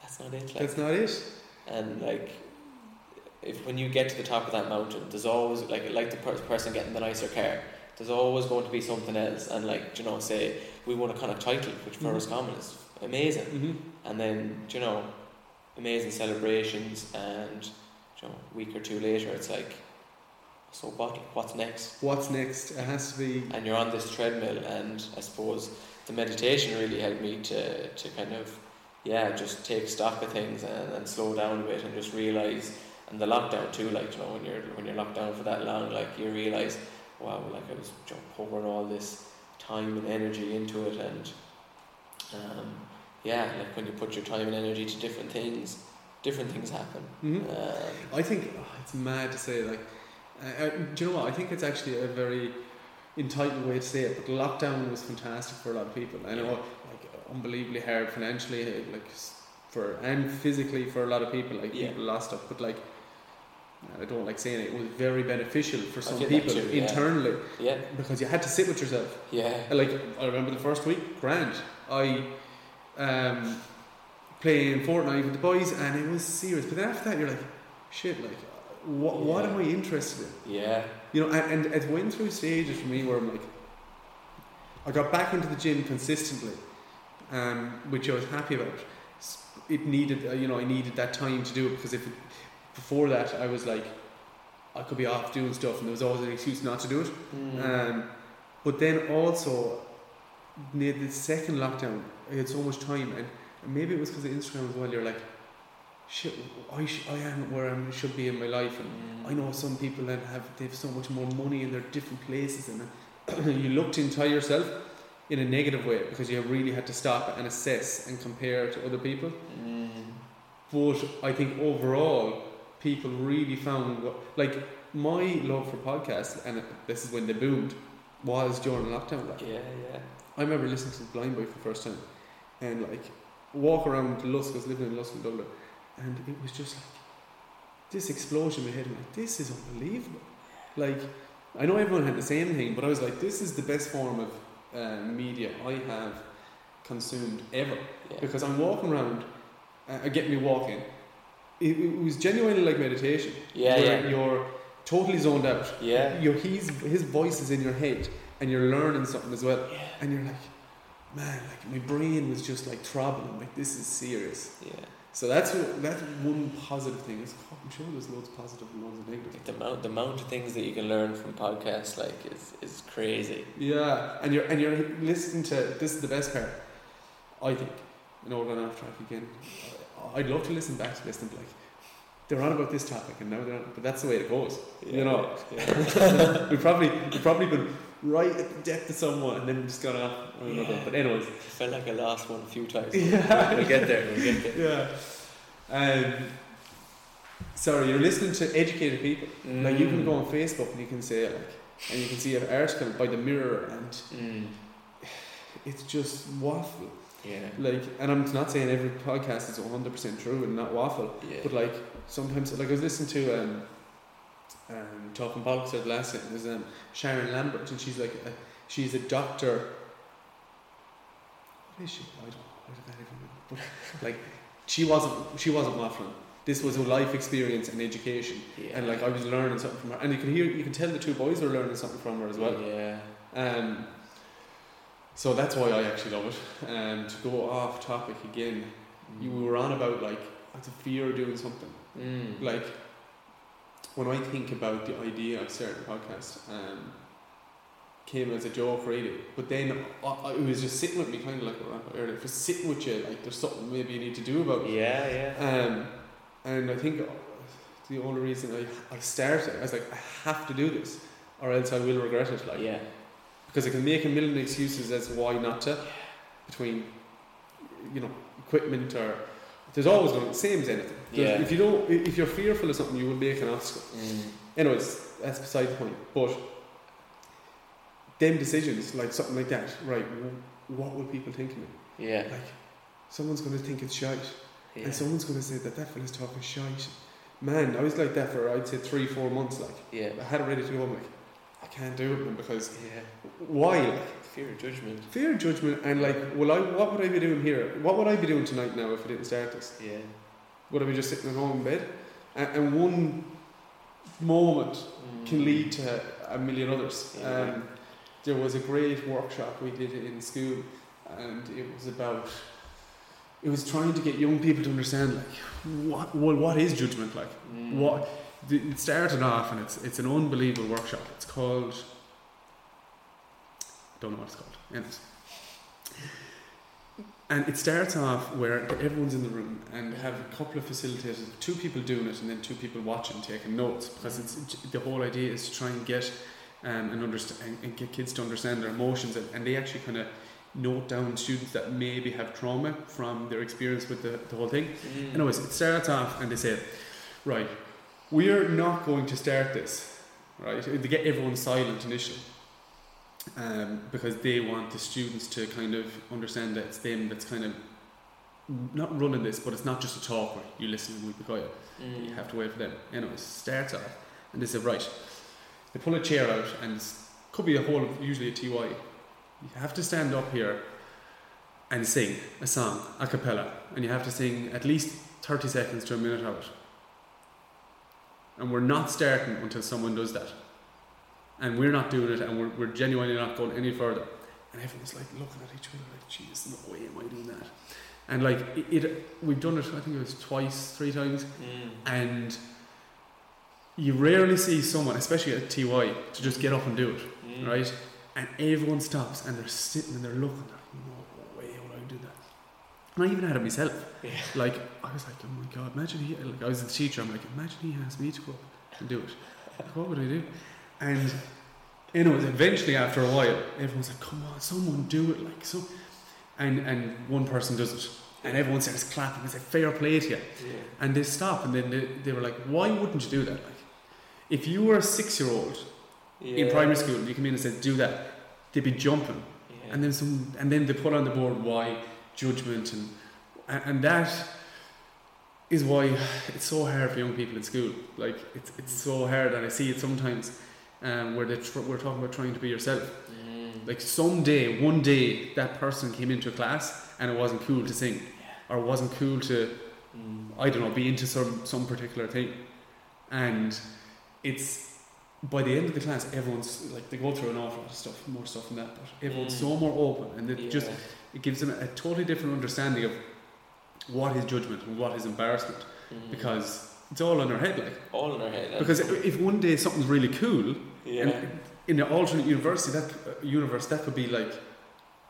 that's not it, like, That's not it. and like, if when you get to the top of that mountain, there's always like like the per- person getting the nicer car, there's always going to be something else, and like, you know, say we won a Connacht title, which for Mhm. Roscommon is amazing, Mm-hmm. and then you know, amazing celebrations, and you know, a week or two later, it's like, so what? What's next? What's next? It has to be. and you're on this treadmill and I suppose the meditation really helped me to, to kind of yeah just take stock of things and, and slow down a bit and just realize and the lockdown too like you know when you're when you're locked down for that long like you realize wow like I was you know, pouring all this time and energy into it and um, yeah like when you put your time and energy to different things different things happen Mhm. um, I think oh, it's mad to say like, uh, uh, do you know what? I think it's actually a very entitled way to say it. But lockdown was fantastic for a lot of people. I know, like, unbelievably hard financially, like for and physically for a lot of people. Like Yeah. people lost stuff, but like. I don't like saying it. It was very beneficial for some people too, yeah. internally yeah because you had to sit with yourself. yeah Like I remember the first week, grand. I um, playing Fortnite with the boys, and it was serious. But then after that, you're like, shit, like, what, what am I interested in? yeah You know, and, and it went through stages for me where I'm like, I got back into the gym consistently, um, which I was happy about. It needed, uh, you know, I needed that time to do it because if it, before that I was like, I could be off doing stuff, and there was always an excuse not to do it. Mm. Um, but then also, near the second lockdown, I had so much time, and, and maybe it was because of Instagram as well. You're like, shit, I, sh- I am where I should be in my life, and Mm. I know some people that have they have so much more money and they're different places, and you looked into yourself in a negative way because you really had to stop and assess and compare to other people. Mm. But I think overall, people really found what like my love for podcasts, and this is when they boomed, was during lockdown. Like Yeah, yeah. I remember listening to Blindboy for the first time, and like walk around Lusk, I was living in Lusk in Dublin, and it was just like this explosion in my head. I'm like, this is unbelievable. Like, I know everyone had the same thing, but I was like, this is the best form of uh, media I have consumed ever Yeah. because I'm walking around, uh, get me walking. It, it was genuinely like meditation. Yeah, yeah. You're totally zoned out. Yeah. Your he's his voice is in your head, and you're learning something as well. Yeah. And you're like, man, like my brain was just like throbbing. I'm like, this is serious. Yeah. So that's that's one positive thing. Is I'm sure there's loads of positive and loads of negative. Like the amount, the amount of things that you can learn from podcasts, like, is is crazy. Yeah, and you're and you're listening to this is the best part, I think. Know, we're off track again. I'd love to listen back to this and be like, they're on about this topic, and now they're on, but that's the way it goes. You know. Yeah. we probably we probably been right at the depth of someone, and then we just gone off on another. Yeah. But anyways, I felt like I lost one a few times. Yeah. We'll get there. We'll get there. yeah. Um, sorry, you're listening to educated people. Like you can go on Facebook and you can say like, and you can see an article by the Mirror, and Mm. it's just waffle. Yeah. Like, and I'm not saying every podcast is 100 percent true and not waffle, Yeah. but like sometimes, like I was listening to um, um talking politics the last night. Was um, Sharon Lambert, and she's like, a, she's a doctor. What is she? I don't. I don't even know. But like, she wasn't. She wasn't waffling. This was a life experience and education, yeah. and like I was learning something from her, and you can hear, you can tell the two boys were learning something from her as well. Yeah. Um, so that's why I actually love it. And to go off topic again, you were on about like the fear of doing something. Mm. Like when I think about the idea of starting a podcast, um, came as a joke really, but then I, I, it was just sitting with me, kind of like what earlier, just sitting with you. Like there's something maybe you need to do about it. Yeah, yeah. Um, and I think the only reason I, I started, I was like, I have to do this, or else I will regret it. Like, yeah. Because I can make a million excuses as to why not to, between, you know, equipment or there's always going same as anything. There's- Yeah. If you don't, if you're fearful of something, you will make an obstacle. Mm. Anyways, that's beside the point. But them decisions, like something like that, right? What will people think of me? Yeah. Like, someone's going to think it's shite. yeah. And someone's going to say that that fella's talking shite. Man, I was like that for I'd say three, four months. Like yeah. I had it ready to go. I'm like, I can't do it man, because Yeah. Why? Like Fear of judgment. fear of judgment and like, well, I what would I be doing here? What would I be doing tonight now if I didn't start this? Yeah. Would I be just sitting at home in bed? And, and one moment Mm. can lead to a million others. Yeah. Um, there was a great workshop we did in school, and it was about. It was trying to get young people to understand, like, what well, what is judgment like? Mm. What it started off, and it's it's an unbelievable workshop. It's called. Don't know what it's called. Anyways. And it starts off where everyone's in the room and have a couple of facilitators, two people doing it and then two people watching, taking notes. Because it's the whole idea is to try and get um, and understand and get kids to understand their emotions, and, and they actually kind of note down students that maybe have trauma from their experience with the, the whole thing. Mm. Anyways, it starts off and they say, right, we're not going to start this, right? They get everyone silent initially. Um, because they want the students to kind of understand that it's them that's kind of not running this, but it's not just a talk where you listen and we be quiet. Mm. You have to wait for them. Anyways, starts off and they say, right, they pull a chair out and it could be a whole, usually a TY. You have to stand up here and sing a song a cappella, and you have to sing at least 30 seconds to a minute of it. And we're not starting until someone does that. And we're not doing it, and we're, we're genuinely not going any further. And everyone's like looking at each other, like, "Jesus, no way am I doing that." And like it, it we've done it. I think it was twice, three times, Mm. and you rarely see someone, especially at TY, to just get up and do it, Mm. right? And everyone stops and they're sitting and they're looking. They're, no way would I do that. And I even had it myself. Yeah. Like I was like, oh my god, imagine he. Like I was the teacher. I'm like, imagine he asked me to go up and do it. Like, what would I do? And you know, eventually after a while, everyone's like, come on, someone do it. Like so, and and one person does it, and everyone starts clapping. It's like fair play to you. Yeah. And they stop, and then they, they were like, why wouldn't you do that? Like, if you were a six year old in primary school, and you come in and said, do that, they'd be jumping. Yeah. And then some, and then they put on the board why judgment and and, and that is why it's so hard for young people in school. Like it's it's mm. so hard, and I see it sometimes um, where they tr- we're talking about trying to be yourself. Mm. Like someday, one day, that person came into a class and it wasn't cool to sing, or it wasn't cool to Mm. I don't know be into some some particular thing, and it's by the end of the class, everyone's like they go through an awful lot of stuff, more stuff than that, but everyone's Mm. so more open, and it Yeah. just it gives them a totally different understanding of what is judgment and what is embarrassment Mm. because it's all in our head like all in our head. because if one day something's really cool yeah. and in an alternate university that uh, universe that could be like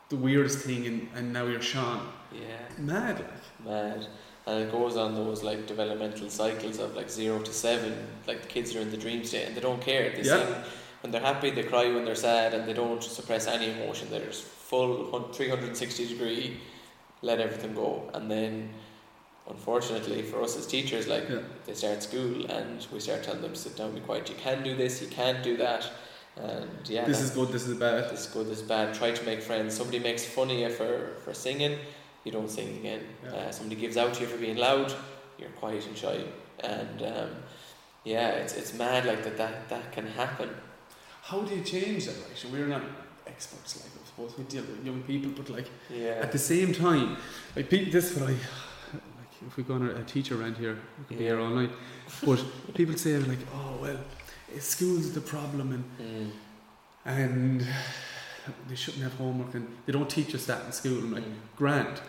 the weirdest thing and, and now you're Sean yeah. mad like Mad. And it goes on those like developmental cycles of like zero to seven. Like the kids are in the dream state and they don't care. They Yeah. sing when they're happy, they cry when they're sad, and they don't suppress any emotion. They're just full hun- 360 degree, let everything go. And then, unfortunately for us as teachers, like Yeah. they start school and we start telling them, sit down, be quiet. You can do this, you can't do that. And yeah, this is good this is bad this is good, this is bad. Try to make friends. Somebody makes fun of you for, for singing, you don't sing again. Yeah. Uh, somebody gives out to you for being loud, you're quiet and shy. And um, yeah, it's, it's mad like that, that that can happen. how do you change that like so we're not experts like I suppose we deal with young people but like Yeah. at the same time like people this is what I if we go on a, a teacher around here we could be here all night but people say like oh well eh, school's the problem and Mm. and they shouldn't have homework and they don't teach us that in school. I'm like, Mm. grand,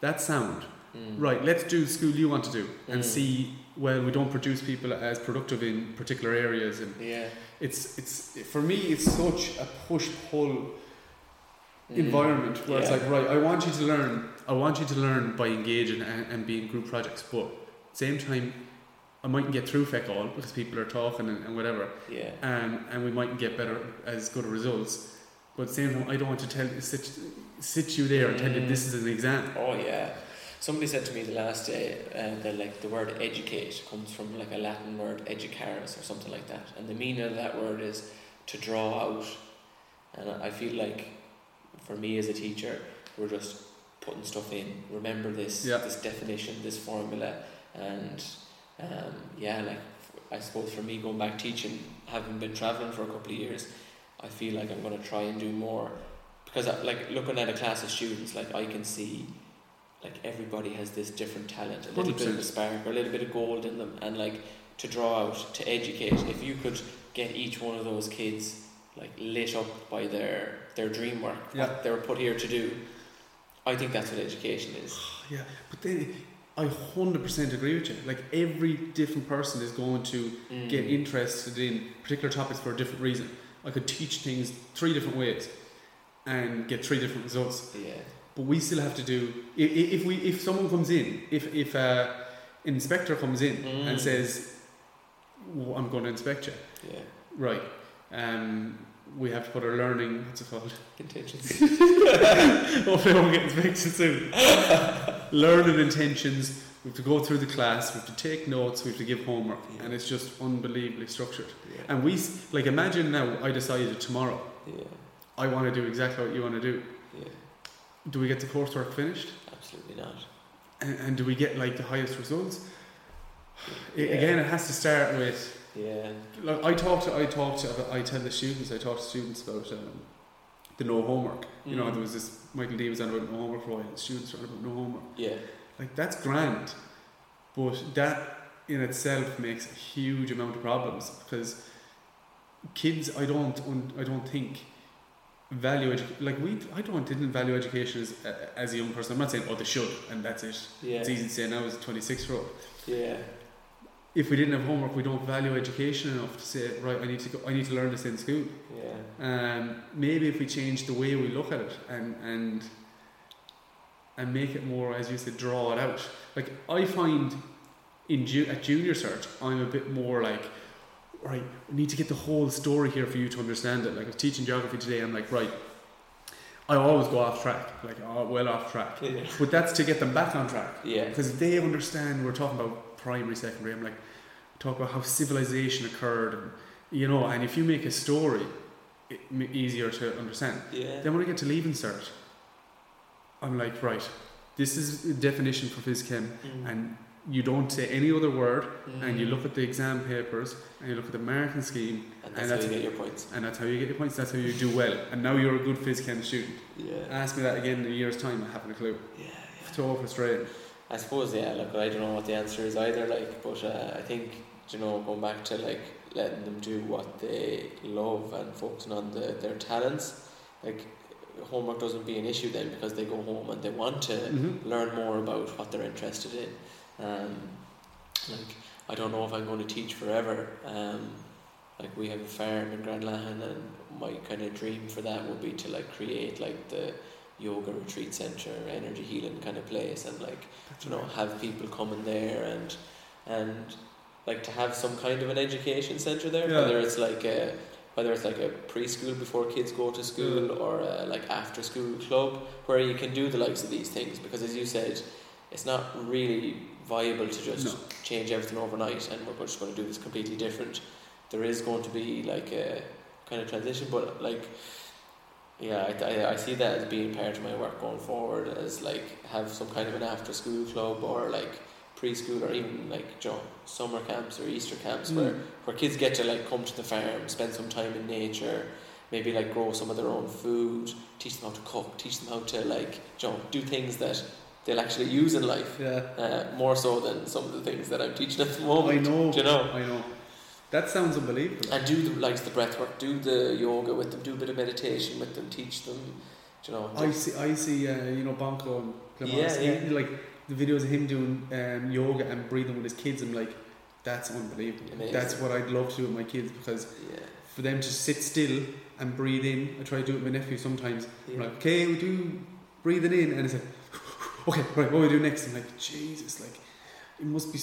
that's sound. Mm. Right, let's do school you want to do and Mm. see, well, we don't produce people as productive in particular areas. And Yeah. it's, it's for me, it's such a push pull Mm. environment where it's like, right, I want you to learn, I want you to learn by engaging and, and being group projects, but same time, I mightn't get through feck all because people are talking and, and whatever Yeah. um, and we mightn't get better as good results. But same time, I don't want to tell sit, sit you there and tell you Mm. this is an exam. Oh yeah. Somebody said to me the last day uh, that like the word educate comes from like a Latin word educaris or something like that, and the meaning of that word is to draw out. And I feel like for me as a teacher, we're just putting stuff in. Remember this, Yeah. this definition, this formula, and um, yeah, like I suppose for me going back teaching, having been traveling for a couple of years, I feel like I'm going to try and do more because I, like looking at a class of students, like I can see like everybody has this different talent, a little bit of a 100%. spark or a little bit of gold in them, and like to draw out, to educate. If you could get each one of those kids like lit up by their their dream work, Yeah. what they were put here to do, I think that's what education is. Yeah, but then I hundred percent agree with you. Like every different person is going to Mm. get interested in particular topics for a different reason. I could teach things three different ways and get three different results. Yeah. But we still have to do. If, if we if someone comes in, if if a inspector comes in Mm. and says, "Well, "I'm going to inspect you," Yeah. right? Um, we have to put our learning. What's it called? Intentions. Oh, Hopefully, I won't get inspected soon. Learning intentions. We have to go through the class. We have to take notes. We have to give homework, Yeah. and it's just unbelievably structured. yeah. And we like imagine now. I decided tomorrow yeah. I want to do exactly what you want to do. Yeah. Do we get the coursework finished? Absolutely not. And, and do we get like the highest results? Again, it has to start with Yeah. like I talk to I talk to I tell the students I talk to students about um, the no homework. You know, Mm. there was this Michael D was on about no homework for a while. The students were on about no homework. Yeah. Like that's grand, but that in itself makes a huge amount of problems because kids I don't un- I don't think value edu- like we I don't didn't value education as as a young person. I'm not saying oh they should and that's it. Yeah. It's easy to say now as a 26 year old. Yeah. If we didn't have homework, we don't value education enough to say, right, I need to go, I need to learn this in school. Yeah. Um, maybe if we change the way we look at it and and and make it more, as you said, draw it out. Like I find in ju- at junior cert, I'm a bit more like, right, we need to get the whole story here for you to understand it. Like I was teaching geography today, I'm like, right, I always go off track, like oh, well off track, Yeah. but that's to get them back on track Yeah. because they understand we're talking about primary, secondary. I'm like, talk about how civilization occurred, and you know, and if you make a story, it m- easier to understand. Yeah. Then when I get to leaving cert, I'm like, right, this is the definition for phys chem, Mm. and you don't say any other word, and you Mm. look at the exam papers, and you look at the marking scheme, And and that's, that's- how you get your points. and that's how you get your points. That's how you do well, and now you're a good phys chem student. Yeah. Ask me that again in a year's time, I haven't a clue. Yeah. yeah. So frustrating. I suppose yeah. Look, I don't know what the answer is either. Like, but uh, I think you know, going back to like letting them do what they love and focusing on the, their talents, like homework doesn't be an issue then because they go home and they want to Mm-hmm. learn more about what they're interested in. Um, like I don't know if I'm going to teach forever. Um, like we have a farm in Granlahan, and my kind of dream for that would be to like create like the yoga retreat center, energy healing kind of place, and like you know have people coming there and and like to have some kind of an education center there, Yeah. whether it's like a whether it's like a preschool before kids go to school Yeah. or a, like after school club where you can do the likes of these things because as you said it's not really viable to just No. change everything overnight and we're just going to do this completely different there is going to be like a kind of transition but like yeah I, I, I see that as being part of my work going forward as like have some kind of an after school club or like preschool or even like you know, summer camps or Easter camps where Mm. where kids get to like come to the farm, spend some time in nature, maybe like grow some of their own food, teach them how to cook, teach them how to like you know, do things that they'll actually use in life. Yeah. Uh, more so than some of the things that I'm teaching at the moment. I know. Do you know? I know. That sounds unbelievable. And do the like the breath work, do the yoga with them, do a bit of meditation with them, teach them. do You know, I see. I see. Uh, you know, Bonko and Clemens, Yeah, yeah. like the videos of him doing um, yoga and breathing with his kids. I'm like, that's unbelievable. Amazing. That's what I'd love to do with my kids because yeah, for them to sit still and breathe in. I try to do it with my nephew sometimes. I'm like, okay, we do breathing in, and it's like, okay, right, what do we do next? I'm like, Jesus, like. It must be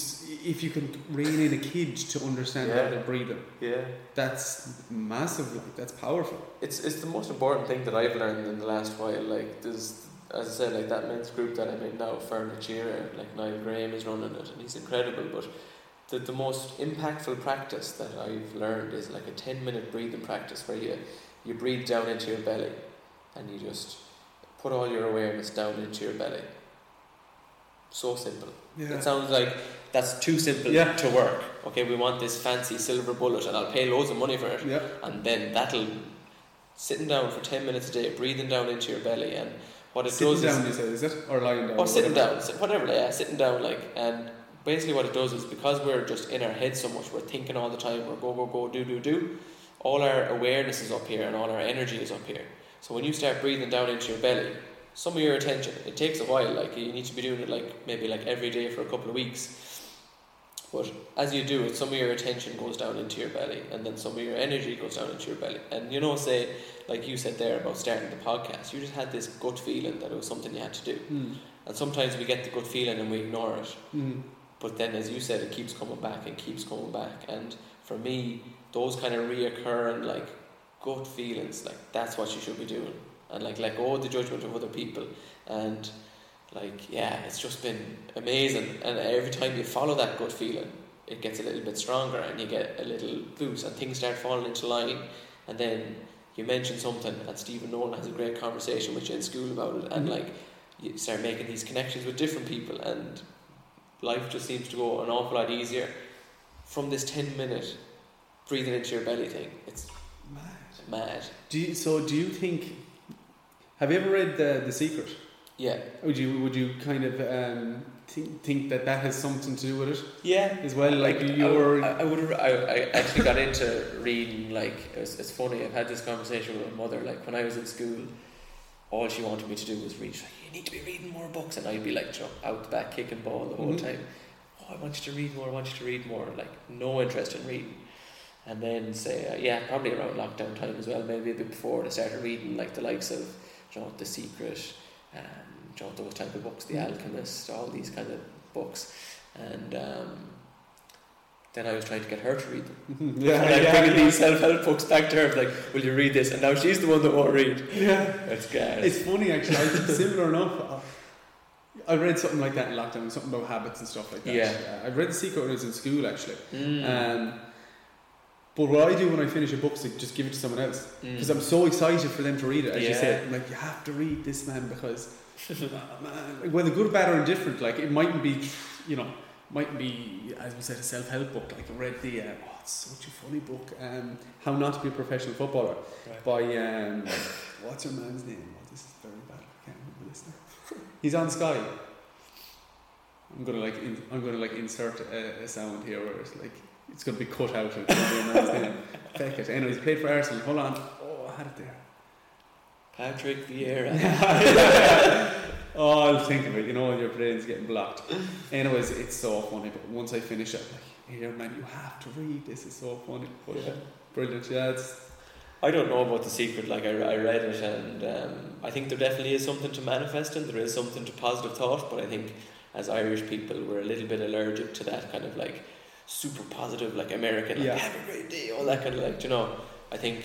if you can rein in a kid to understand Yeah. how they're breathing. yeah. That's massive. Like that's powerful. It's it's the most important thing that I've learned in the last while. Like there's, as I said, like that men's group that I'm in now, Furniture, like Niall Graham is running it, and he's incredible. But the the most impactful practice that I've learned is like a ten minute breathing practice where you you breathe down into your belly, and you just put all your awareness down into your belly. So simple. Yeah. It sounds like that's too simple Yeah. to work. Okay, we want this fancy silver bullet, and I'll pay loads of money for it yeah. and then that'll sitting down for 10 minutes a day breathing down into your belly and what it Sitting does down, you is is it? Or lying down? or sitting whatever. down whatever yeah sitting down like and basically what it does is because we're just in our head so much we're thinking all the time we're go go go do do do all our awareness is up here and all our energy is up here so when you start breathing down into your belly some of your attention it takes a while like you need to be doing it like maybe like every day for a couple of weeks but as you do it, some of your attention goes down into your belly, and then some of your energy goes down into your belly. And you know, say, like you said there about starting the podcast, you just had this gut feeling that it was something you had to do. Mm. And sometimes we get the gut feeling and we ignore it. Mm. But then, as you said, it keeps coming back and keeps coming back. And for me, those kind of reoccurring, like, gut feelings, like, that's what you should be doing. And, like, let go of the judgment of other people. And, like, yeah, it's just been amazing. And every time you follow that gut feeling, it gets a little bit stronger and you get a little boost and things start falling into line. And then you mention something, and Stephen Nolan has a great conversation with you in school about it. And, Mhm. like, you start making these connections with different people, and life just seems to go an awful lot easier from this 10 minute breathing into your belly thing. It's Mad. mad. Do you, so do you think? Have you ever read the The Secret? Yeah. Would you would you kind of um, think think that that has something to do with it Yeah. as well? Like, I, your I, I would. I, I actually got into reading. Like it's, it's funny. I've had this conversation with my mother. Like when I was in school, all she wanted me to do was read. She's like, you need to be reading more books, and I'd be like, out the back kicking ball the whole Mhm. time. Oh, I want you to read more, I want you to read more, like no interest in reading. And then say, uh, yeah, probably around lockdown time as well, maybe a bit before, they started reading like the likes of, you know, The Secret, um, you know, those type of books, The Alchemist, all these kind of books. And um, then I was trying to get her to read them. yeah, and I'm yeah, bringing yeah. these self-help books back to her, like, will you read this? And now she's the one that won't read. yeah. That's good. It's funny actually. I similar enough. I read something like that in lockdown, something about habits and stuff like that. Yeah. I read The Secret when I was in school actually. Mm. Um, but what I do when I finish a book is like, just give it to someone else Mm. because I'm so excited for them to read it. As you Yeah. said, I'm like you have to read this man because man, whether good, bad, or indifferent, like it mightn't be, you know, mightn't be as we said a self help book. Like I read the uh, oh, it's such a funny book, um, How Not to Be a Professional Footballer Right. by um, what's your man's name? Oh, this is very bad. I can't remember this now. He's on Sky. I'm gonna like in, I'm gonna like insert a, a sound here where it's like it's gonna be cut out. Of the man's it. Anyways, played for Arsenal. Hold on. Oh, I had it there. Patrick Vieira. oh, I'll think of it. You know, your brain's getting blocked. Anyways, it's so funny. But once I finish it, I'm like, here, man, you have to read. This is so funny. But, Yeah. Brilliant. Yeah, it's I don't know about the secret. Like I, I read it, and um, I think there definitely is something to manifest in. There is something to positive thought, but I think as Irish people, we're a little bit allergic to that kind of like super positive, like American, like Yeah. have a great day, all that kind of like you know. I think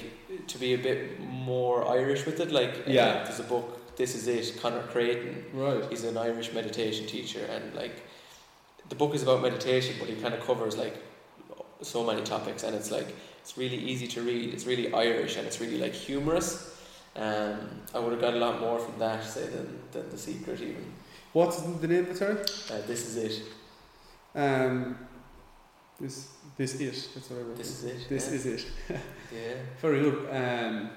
to be a bit more Irish with it, like uh, Yeah. there's a book. This is it. Conor Creighton. right. He's an Irish meditation teacher, and like the book is about meditation, but he kind of covers like so many topics, and it's like it's really easy to read. It's really Irish, and it's really like humorous. Um, I would have got a lot more from that, say, than, than the secret even. What's the name of it? Sorry. Uh, this is it. Um, this this is that's what I wrote. This is it. This yeah. is it. Yeah. Very good. Um,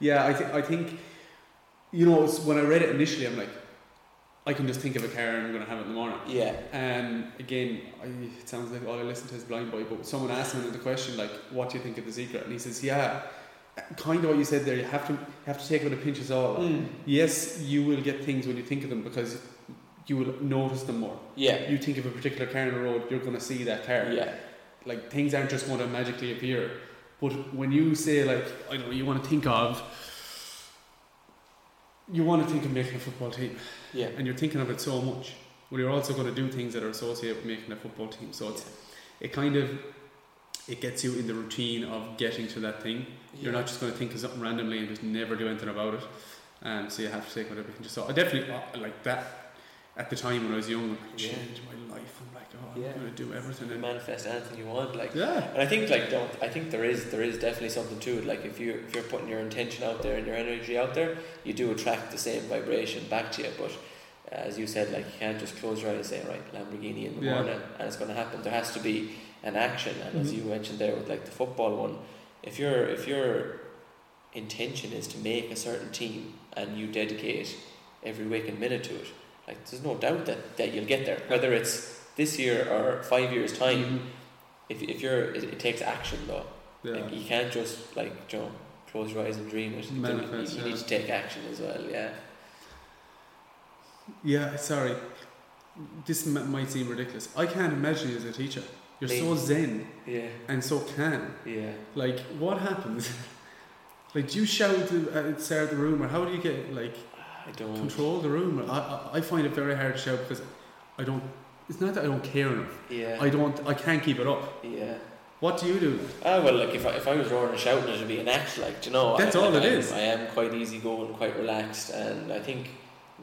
yeah, I think I think you know when I read it initially, I'm like, I can just think of a car and I'm going to have it in the morning. Yeah. Um, again, I, it sounds like all I listen to is Blindboy, but someone asked him the question like, "What do you think of the secret?" And he says, "Yeah." Kind of what you said there. You have to you have to take it with a pinch of salt. Mm. Yes, you will get things when you think of them because you will notice them more. Yeah. You think of a particular car on the road, you're going to see that car. Yeah. Like things aren't just going to magically appear. But when you say like, I don't know, you want to think of, you want to think of making a football team, Yeah. and you're thinking of it so much. Well, you're also going to do things that are associated with making a football team. So it's it kind of it gets you in the routine of getting to that thing. Yeah. You're not just going to think of something randomly and just never do anything about it. And so you have to take whatever you can. Just So I definitely uh, like that. At the time when I was young, like, Yeah. change my life. I'm like, oh, Yeah. I'm going to do everything. And manifest anything you want, like. yeah, And I think like don't I think there is there is definitely something to it. Like if you if you're putting your intention out there and your energy out there, you do attract the same vibration back to you. But as you said, like you can't just close your eyes and say, right, Lamborghini in the Yeah. morning, and it's going to happen. There has to be an action. And as Mhm. you mentioned there with like the football one, if your if your intention is to make a certain team and you dedicate every waking minute to it, like there's no doubt that, that you'll get there. Whether it's this year or five years time, Mhm. if, if you're it, it takes action though yeah. like you can't just like you know, close your eyes and dream it You- Manifest, you, you yeah. need to take action as well yeah Yeah, sorry. This m- might seem ridiculous. I can't imagine you as a teacher. You're Me. so zen yeah and so calm. yeah Like, what happens? like, do you shout at the start the room, or how do you get like I don't control the room? I, I I find it very hard to shout because I don't. It's not that I don't care enough. yeah I don't. I can't keep it up. yeah What do you do? ah well like if I, if I was roaring and shouting it'd be an act like do you know That's I, all I, it I'm- is. I am quite easygoing quite relaxed and I think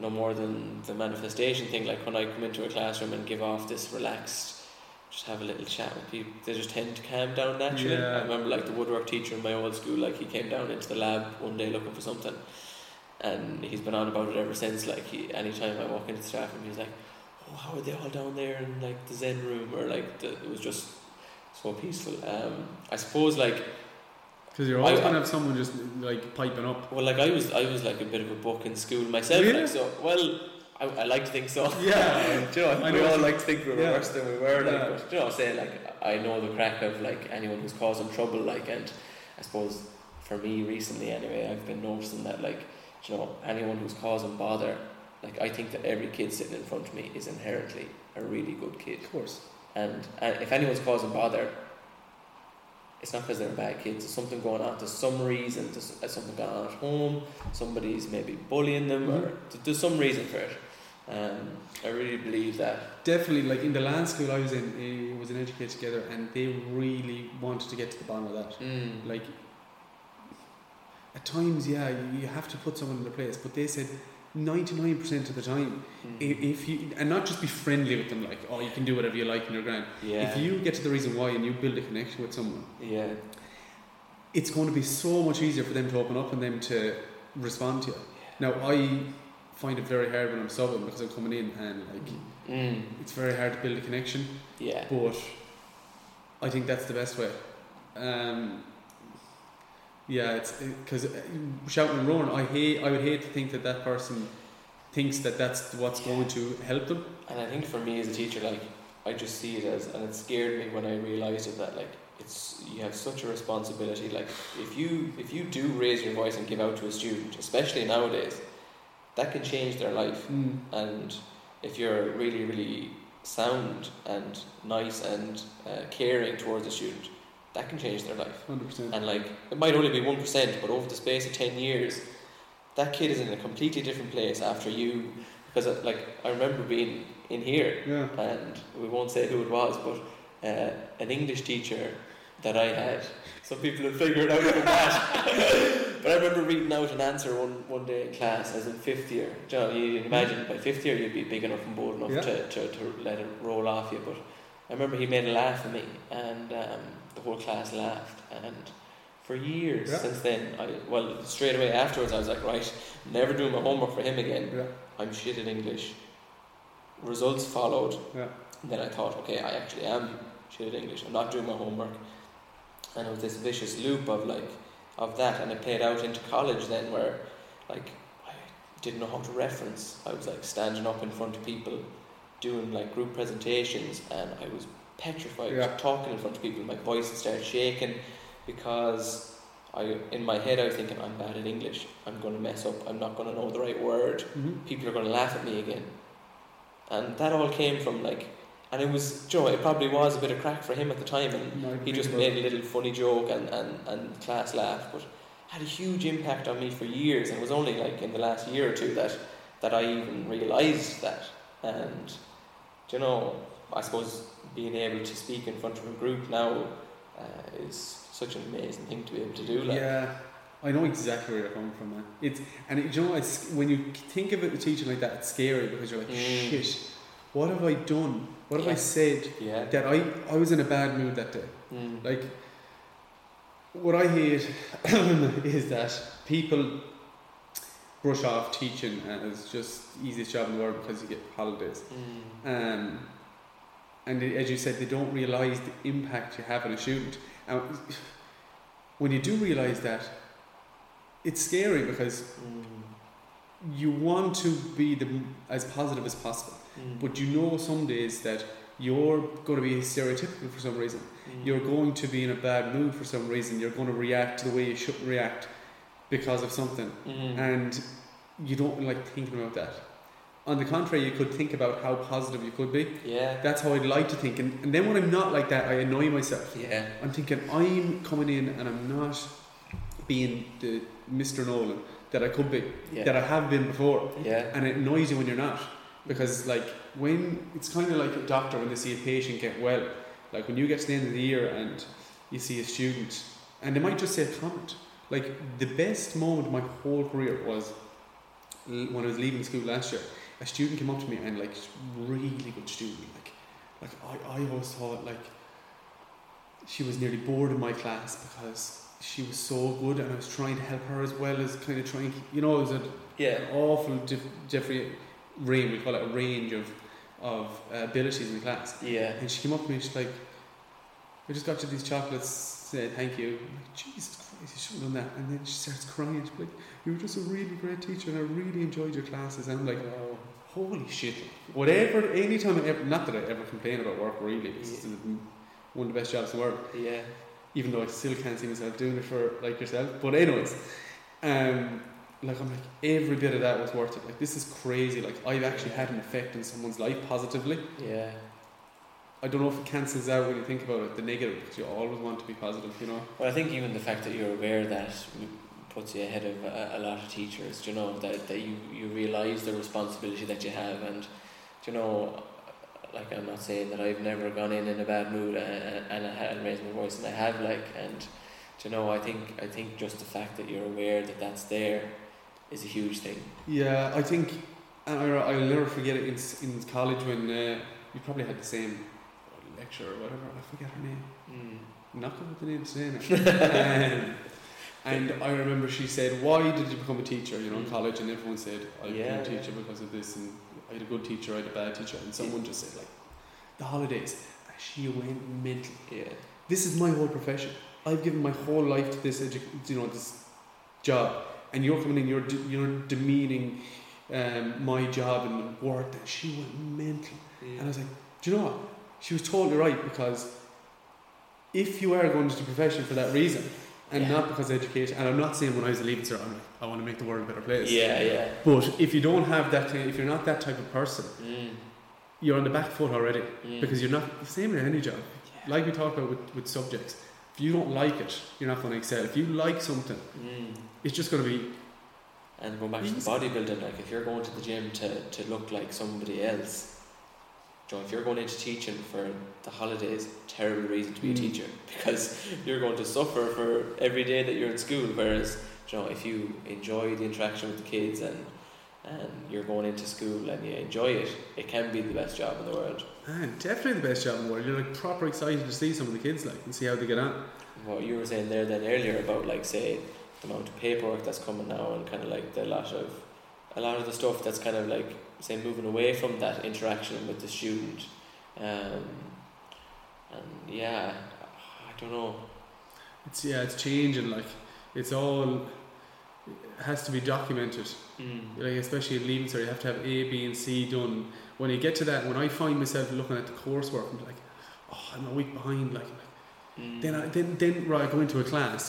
no more than the manifestation thing like when I come into a classroom and give off this relaxed just have a little chat with people they just tend to calm down naturally Yeah. I remember like the woodwork teacher in my old school like he came down into the lab one day looking for something and he's been on about it ever since like he anytime I walk into staff room he's like oh how are they all down there in like the zen room or like the, it was just so peaceful um I suppose like Because you're always I- to have someone just like piping up. well like I was I was like a bit of a book in school myself Really? like so well I, I like to think so Yeah. You know, I we all like to think we were yeah. worse than we were like Yeah. but you know saying like I know the crack of like anyone who's causing trouble like and I suppose for me recently anyway I've been noticing that like you know anyone who's causing bother like I think that every kid sitting in front of me is inherently a really good kid Of course. And uh, if anyone's causing bother, it's not because they're bad kids. There's something going on. There's some reason. There's uh, something going on at home. Somebody's maybe bullying them, or Mhm. th- there's some reason for it. Um, I really believe that. Definitely, like in the land school I was in, it was an educated together, and they really wanted to get to the bottom of that. Mm. Like, at times, yeah, you you have to put someone in their place, but they said 99% of the time, Mm. if you, and not just be friendly with them, like, oh, you can do whatever you like in your grand. yeah. If you get to the reason why and you build a connection with someone, yeah. it's going to be so much easier for them to open up and them to respond to you. Now, I find it very hard when I'm subbing because I'm coming in and, like, Mm. it's very hard to build a connection. Yeah. but I think that's the best way. Um, yeah, it's because shouting and roaring. I hate. I would hate to think that that person thinks that that's what's going to help them. And I think for me as a teacher, like I just see it as, and it scared me when I realised it that like it's you have such a responsibility. Like if you if you do raise your voice and give out to a student, especially nowadays, that can change their life. Mm. And if you're really really sound and nice and uh, caring towards a student, that can change their life. Hundred percent. And like it might only be one percent, but over the space of ten years, that kid is in a completely different place after you. Because uh, like I remember being in here, Yeah. and we won't say who it was, but uh, an English teacher that I had. Some people have figured out from that. but I remember reading out an answer one, one day in class, as in fifth year. Do you know, you imagine by fifth year you'd be big enough and bold enough Yeah. to, to, to let it roll off you. But I remember he made a laugh at me, and um, the whole class laughed. And for years Yeah. since then, I well straight away afterwards, I was like, right, never doing my homework for him again. Yeah. I'm shit at English. Results followed. Yeah. And then I thought, okay, I actually am shit at English. I'm not doing my homework. And it was this vicious loop of like, of that. And it played out into college then where, like, I didn't know how to reference. I was like standing up in front of people, doing like group presentations, and I was petrified Yeah. talking in front of people. My voice would start shaking because I, in my head, I was thinking, I'm bad at English. I'm going to mess up. I'm not going to know the right word Mm-hmm. people are going to laugh at me again. And that all came from like, and it was, Joe, it probably was a bit of crack for him at the time, and he just made a little funny joke and, and, and class laughed, but had a huge impact on me for years. And it was only like in the last year or two that, that I even realised that. And, you know, I suppose being able to speak in front of a group now uh, is such an amazing thing to be able to do. Like, Yeah, I know exactly where you're coming from, man. It's and it, you know, it's when you think of it teaching like that, it's scary because you're like, Mm. shit, what have I done? What have I said yeah. that I I was in a bad mood that day? Mm. Like, what I hate is that people brush off teaching as just easiest job in the world because you get holidays. Mm. Um, and as you said, they don't realise the impact you have on a student. And when you do realise that, it's scary because Mm. you want to be the as positive as possible, Mm. but you know some days that you're going to be stereotypical for some reason. Mm. You're going to be in a bad mood for some reason. You're going to react the way you shouldn't react because of something, Mm. and you don't like thinking about that. On the contrary, you could think about how positive you could be. yeah. That's how I'd like to think. And, and then when I'm not like that, I annoy myself. Yeah. I'm thinking I'm coming in and I'm not being the Mr. Nolan that I could be, Yeah. that I have been before. yeah. And it annoys you when you're not. Because, like, when it's kind of like a doctor when they see a patient get well. Like, when you get to the end of the year and you see a student, and they might just say a comment. Like, the best moment of my whole career was when I was leaving school last year. A student came up to me and, like, really good student. Like, like I, I always thought, like, she was nearly bored in my class because she was so good and I was trying to help her as well as kind of trying, you know, it was a Yeah. an awful Jeff- Jeffrey range, we call it a range of of uh, abilities in the class. Yeah. And she came up to me, she's like, I just got you these chocolates, said thank you. I'm like, Jesus Christ, you shouldn't have done that. And then she starts crying, she's like, You were just a really great teacher and I really enjoyed your classes. And I'm like, Oh. Holy shit. Whatever, anytime I ever, not that I ever complain about work really, it's one of the best jobs in the world Yeah. even though I still can't see myself doing it for like yourself. But anyways, um, like I'm like every bit of that was worth it. Like this is crazy. Like I've actually had an effect on someone's life positively. Yeah. I don't know if it cancels out when you think about it, the negative, because you always want to be positive, you know. Well, I think even the fact that you're aware that puts you ahead of a, a lot of teachers. You know that, that you you realise the responsibility that you have, and you know, like I'm not saying that I've never gone in in a bad mood and, and I had raised my voice, and I have like, and you know, I think I think just the fact that you're aware that that's there is a huge thing. Yeah, I think, and I, I'll never forget it in in college when uh, you probably had the same or whatever. I forget her name. Mm. Not good with the name today. um, and I remember she said, "Why did you become a teacher?" You know, in Mm. college, and everyone said, "I became a teacher yeah. because of this." And I had a good teacher, I had a bad teacher, and someone just said, "Like the holidays." She went mental. Yeah. This is my whole profession. I've given my whole life to this, edu- you know, this job, and you're coming in, you're de- you're demeaning um, my job and work. And she went mental. And I was like, do you know what? She was totally right because if you are going into the profession for that reason and Yeah. not because of education, and I'm not saying when I was a leaving cert, I'm like, I want to make the world a better place. Yeah, yeah. But if you don't have that, if you're not that type of person, Mm. you're on the back foot already Mm. because you're not the same in any job. Yeah. Like we talked about with, with subjects, if you don't like it, you're not going to excel. If you like something, Mm. it's just going to be And going back to the bodybuilding, like if you're going to the gym to, to look like somebody else, know, if you're going into teaching for the holidays, terrible reason to be a Mm. teacher because you're going to suffer for every day that you're in school. Whereas, you know, if you enjoy the interaction with the kids and and you're going into school and you enjoy it, it can be the best job in the world. man, definitely the best job in the world. You're like proper excited to see some of the kids like and see how they get on. What you were saying there then earlier about like say the amount of paperwork that's coming now and kind of like the lot of a lot of the stuff that's kind of like say moving away from that interaction with the student um, and yeah I don't know It's yeah, it's changing. Like it's all it has to be documented. Like especially in leaving, so you have to have A, B, and C done. When you get to that, when I find myself looking at the coursework, I'm like, oh, I'm a week behind. Like, Mm. then I then then right, I go into a class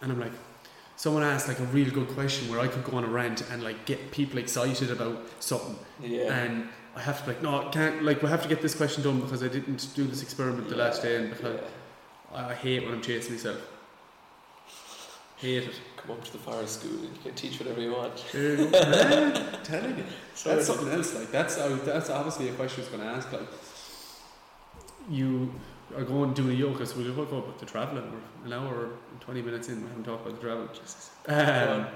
and I'm like, someone asked like a real good question where I could go on a rant and like get people excited about something, yeah and I have to be like, no, I can't. Like, we have to get this question done because I didn't do this experiment the last day, and because yeah. I, hate when I'm chasing myself. Hate it. come up to the forest school and you can teach whatever you want There you go. Telling you. Sorry. That's something else. Like that's that's obviously a question I was going to ask. Like you are going doing a yoga, so we'll talk about the travelling. We're an hour and twenty minutes in. We haven't talked about the travel. Um,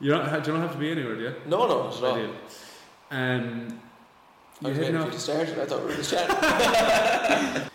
you don't. You don't have to be anywhere, do you? no no not at all Um, I was waiting for you to start I thought we were just chatting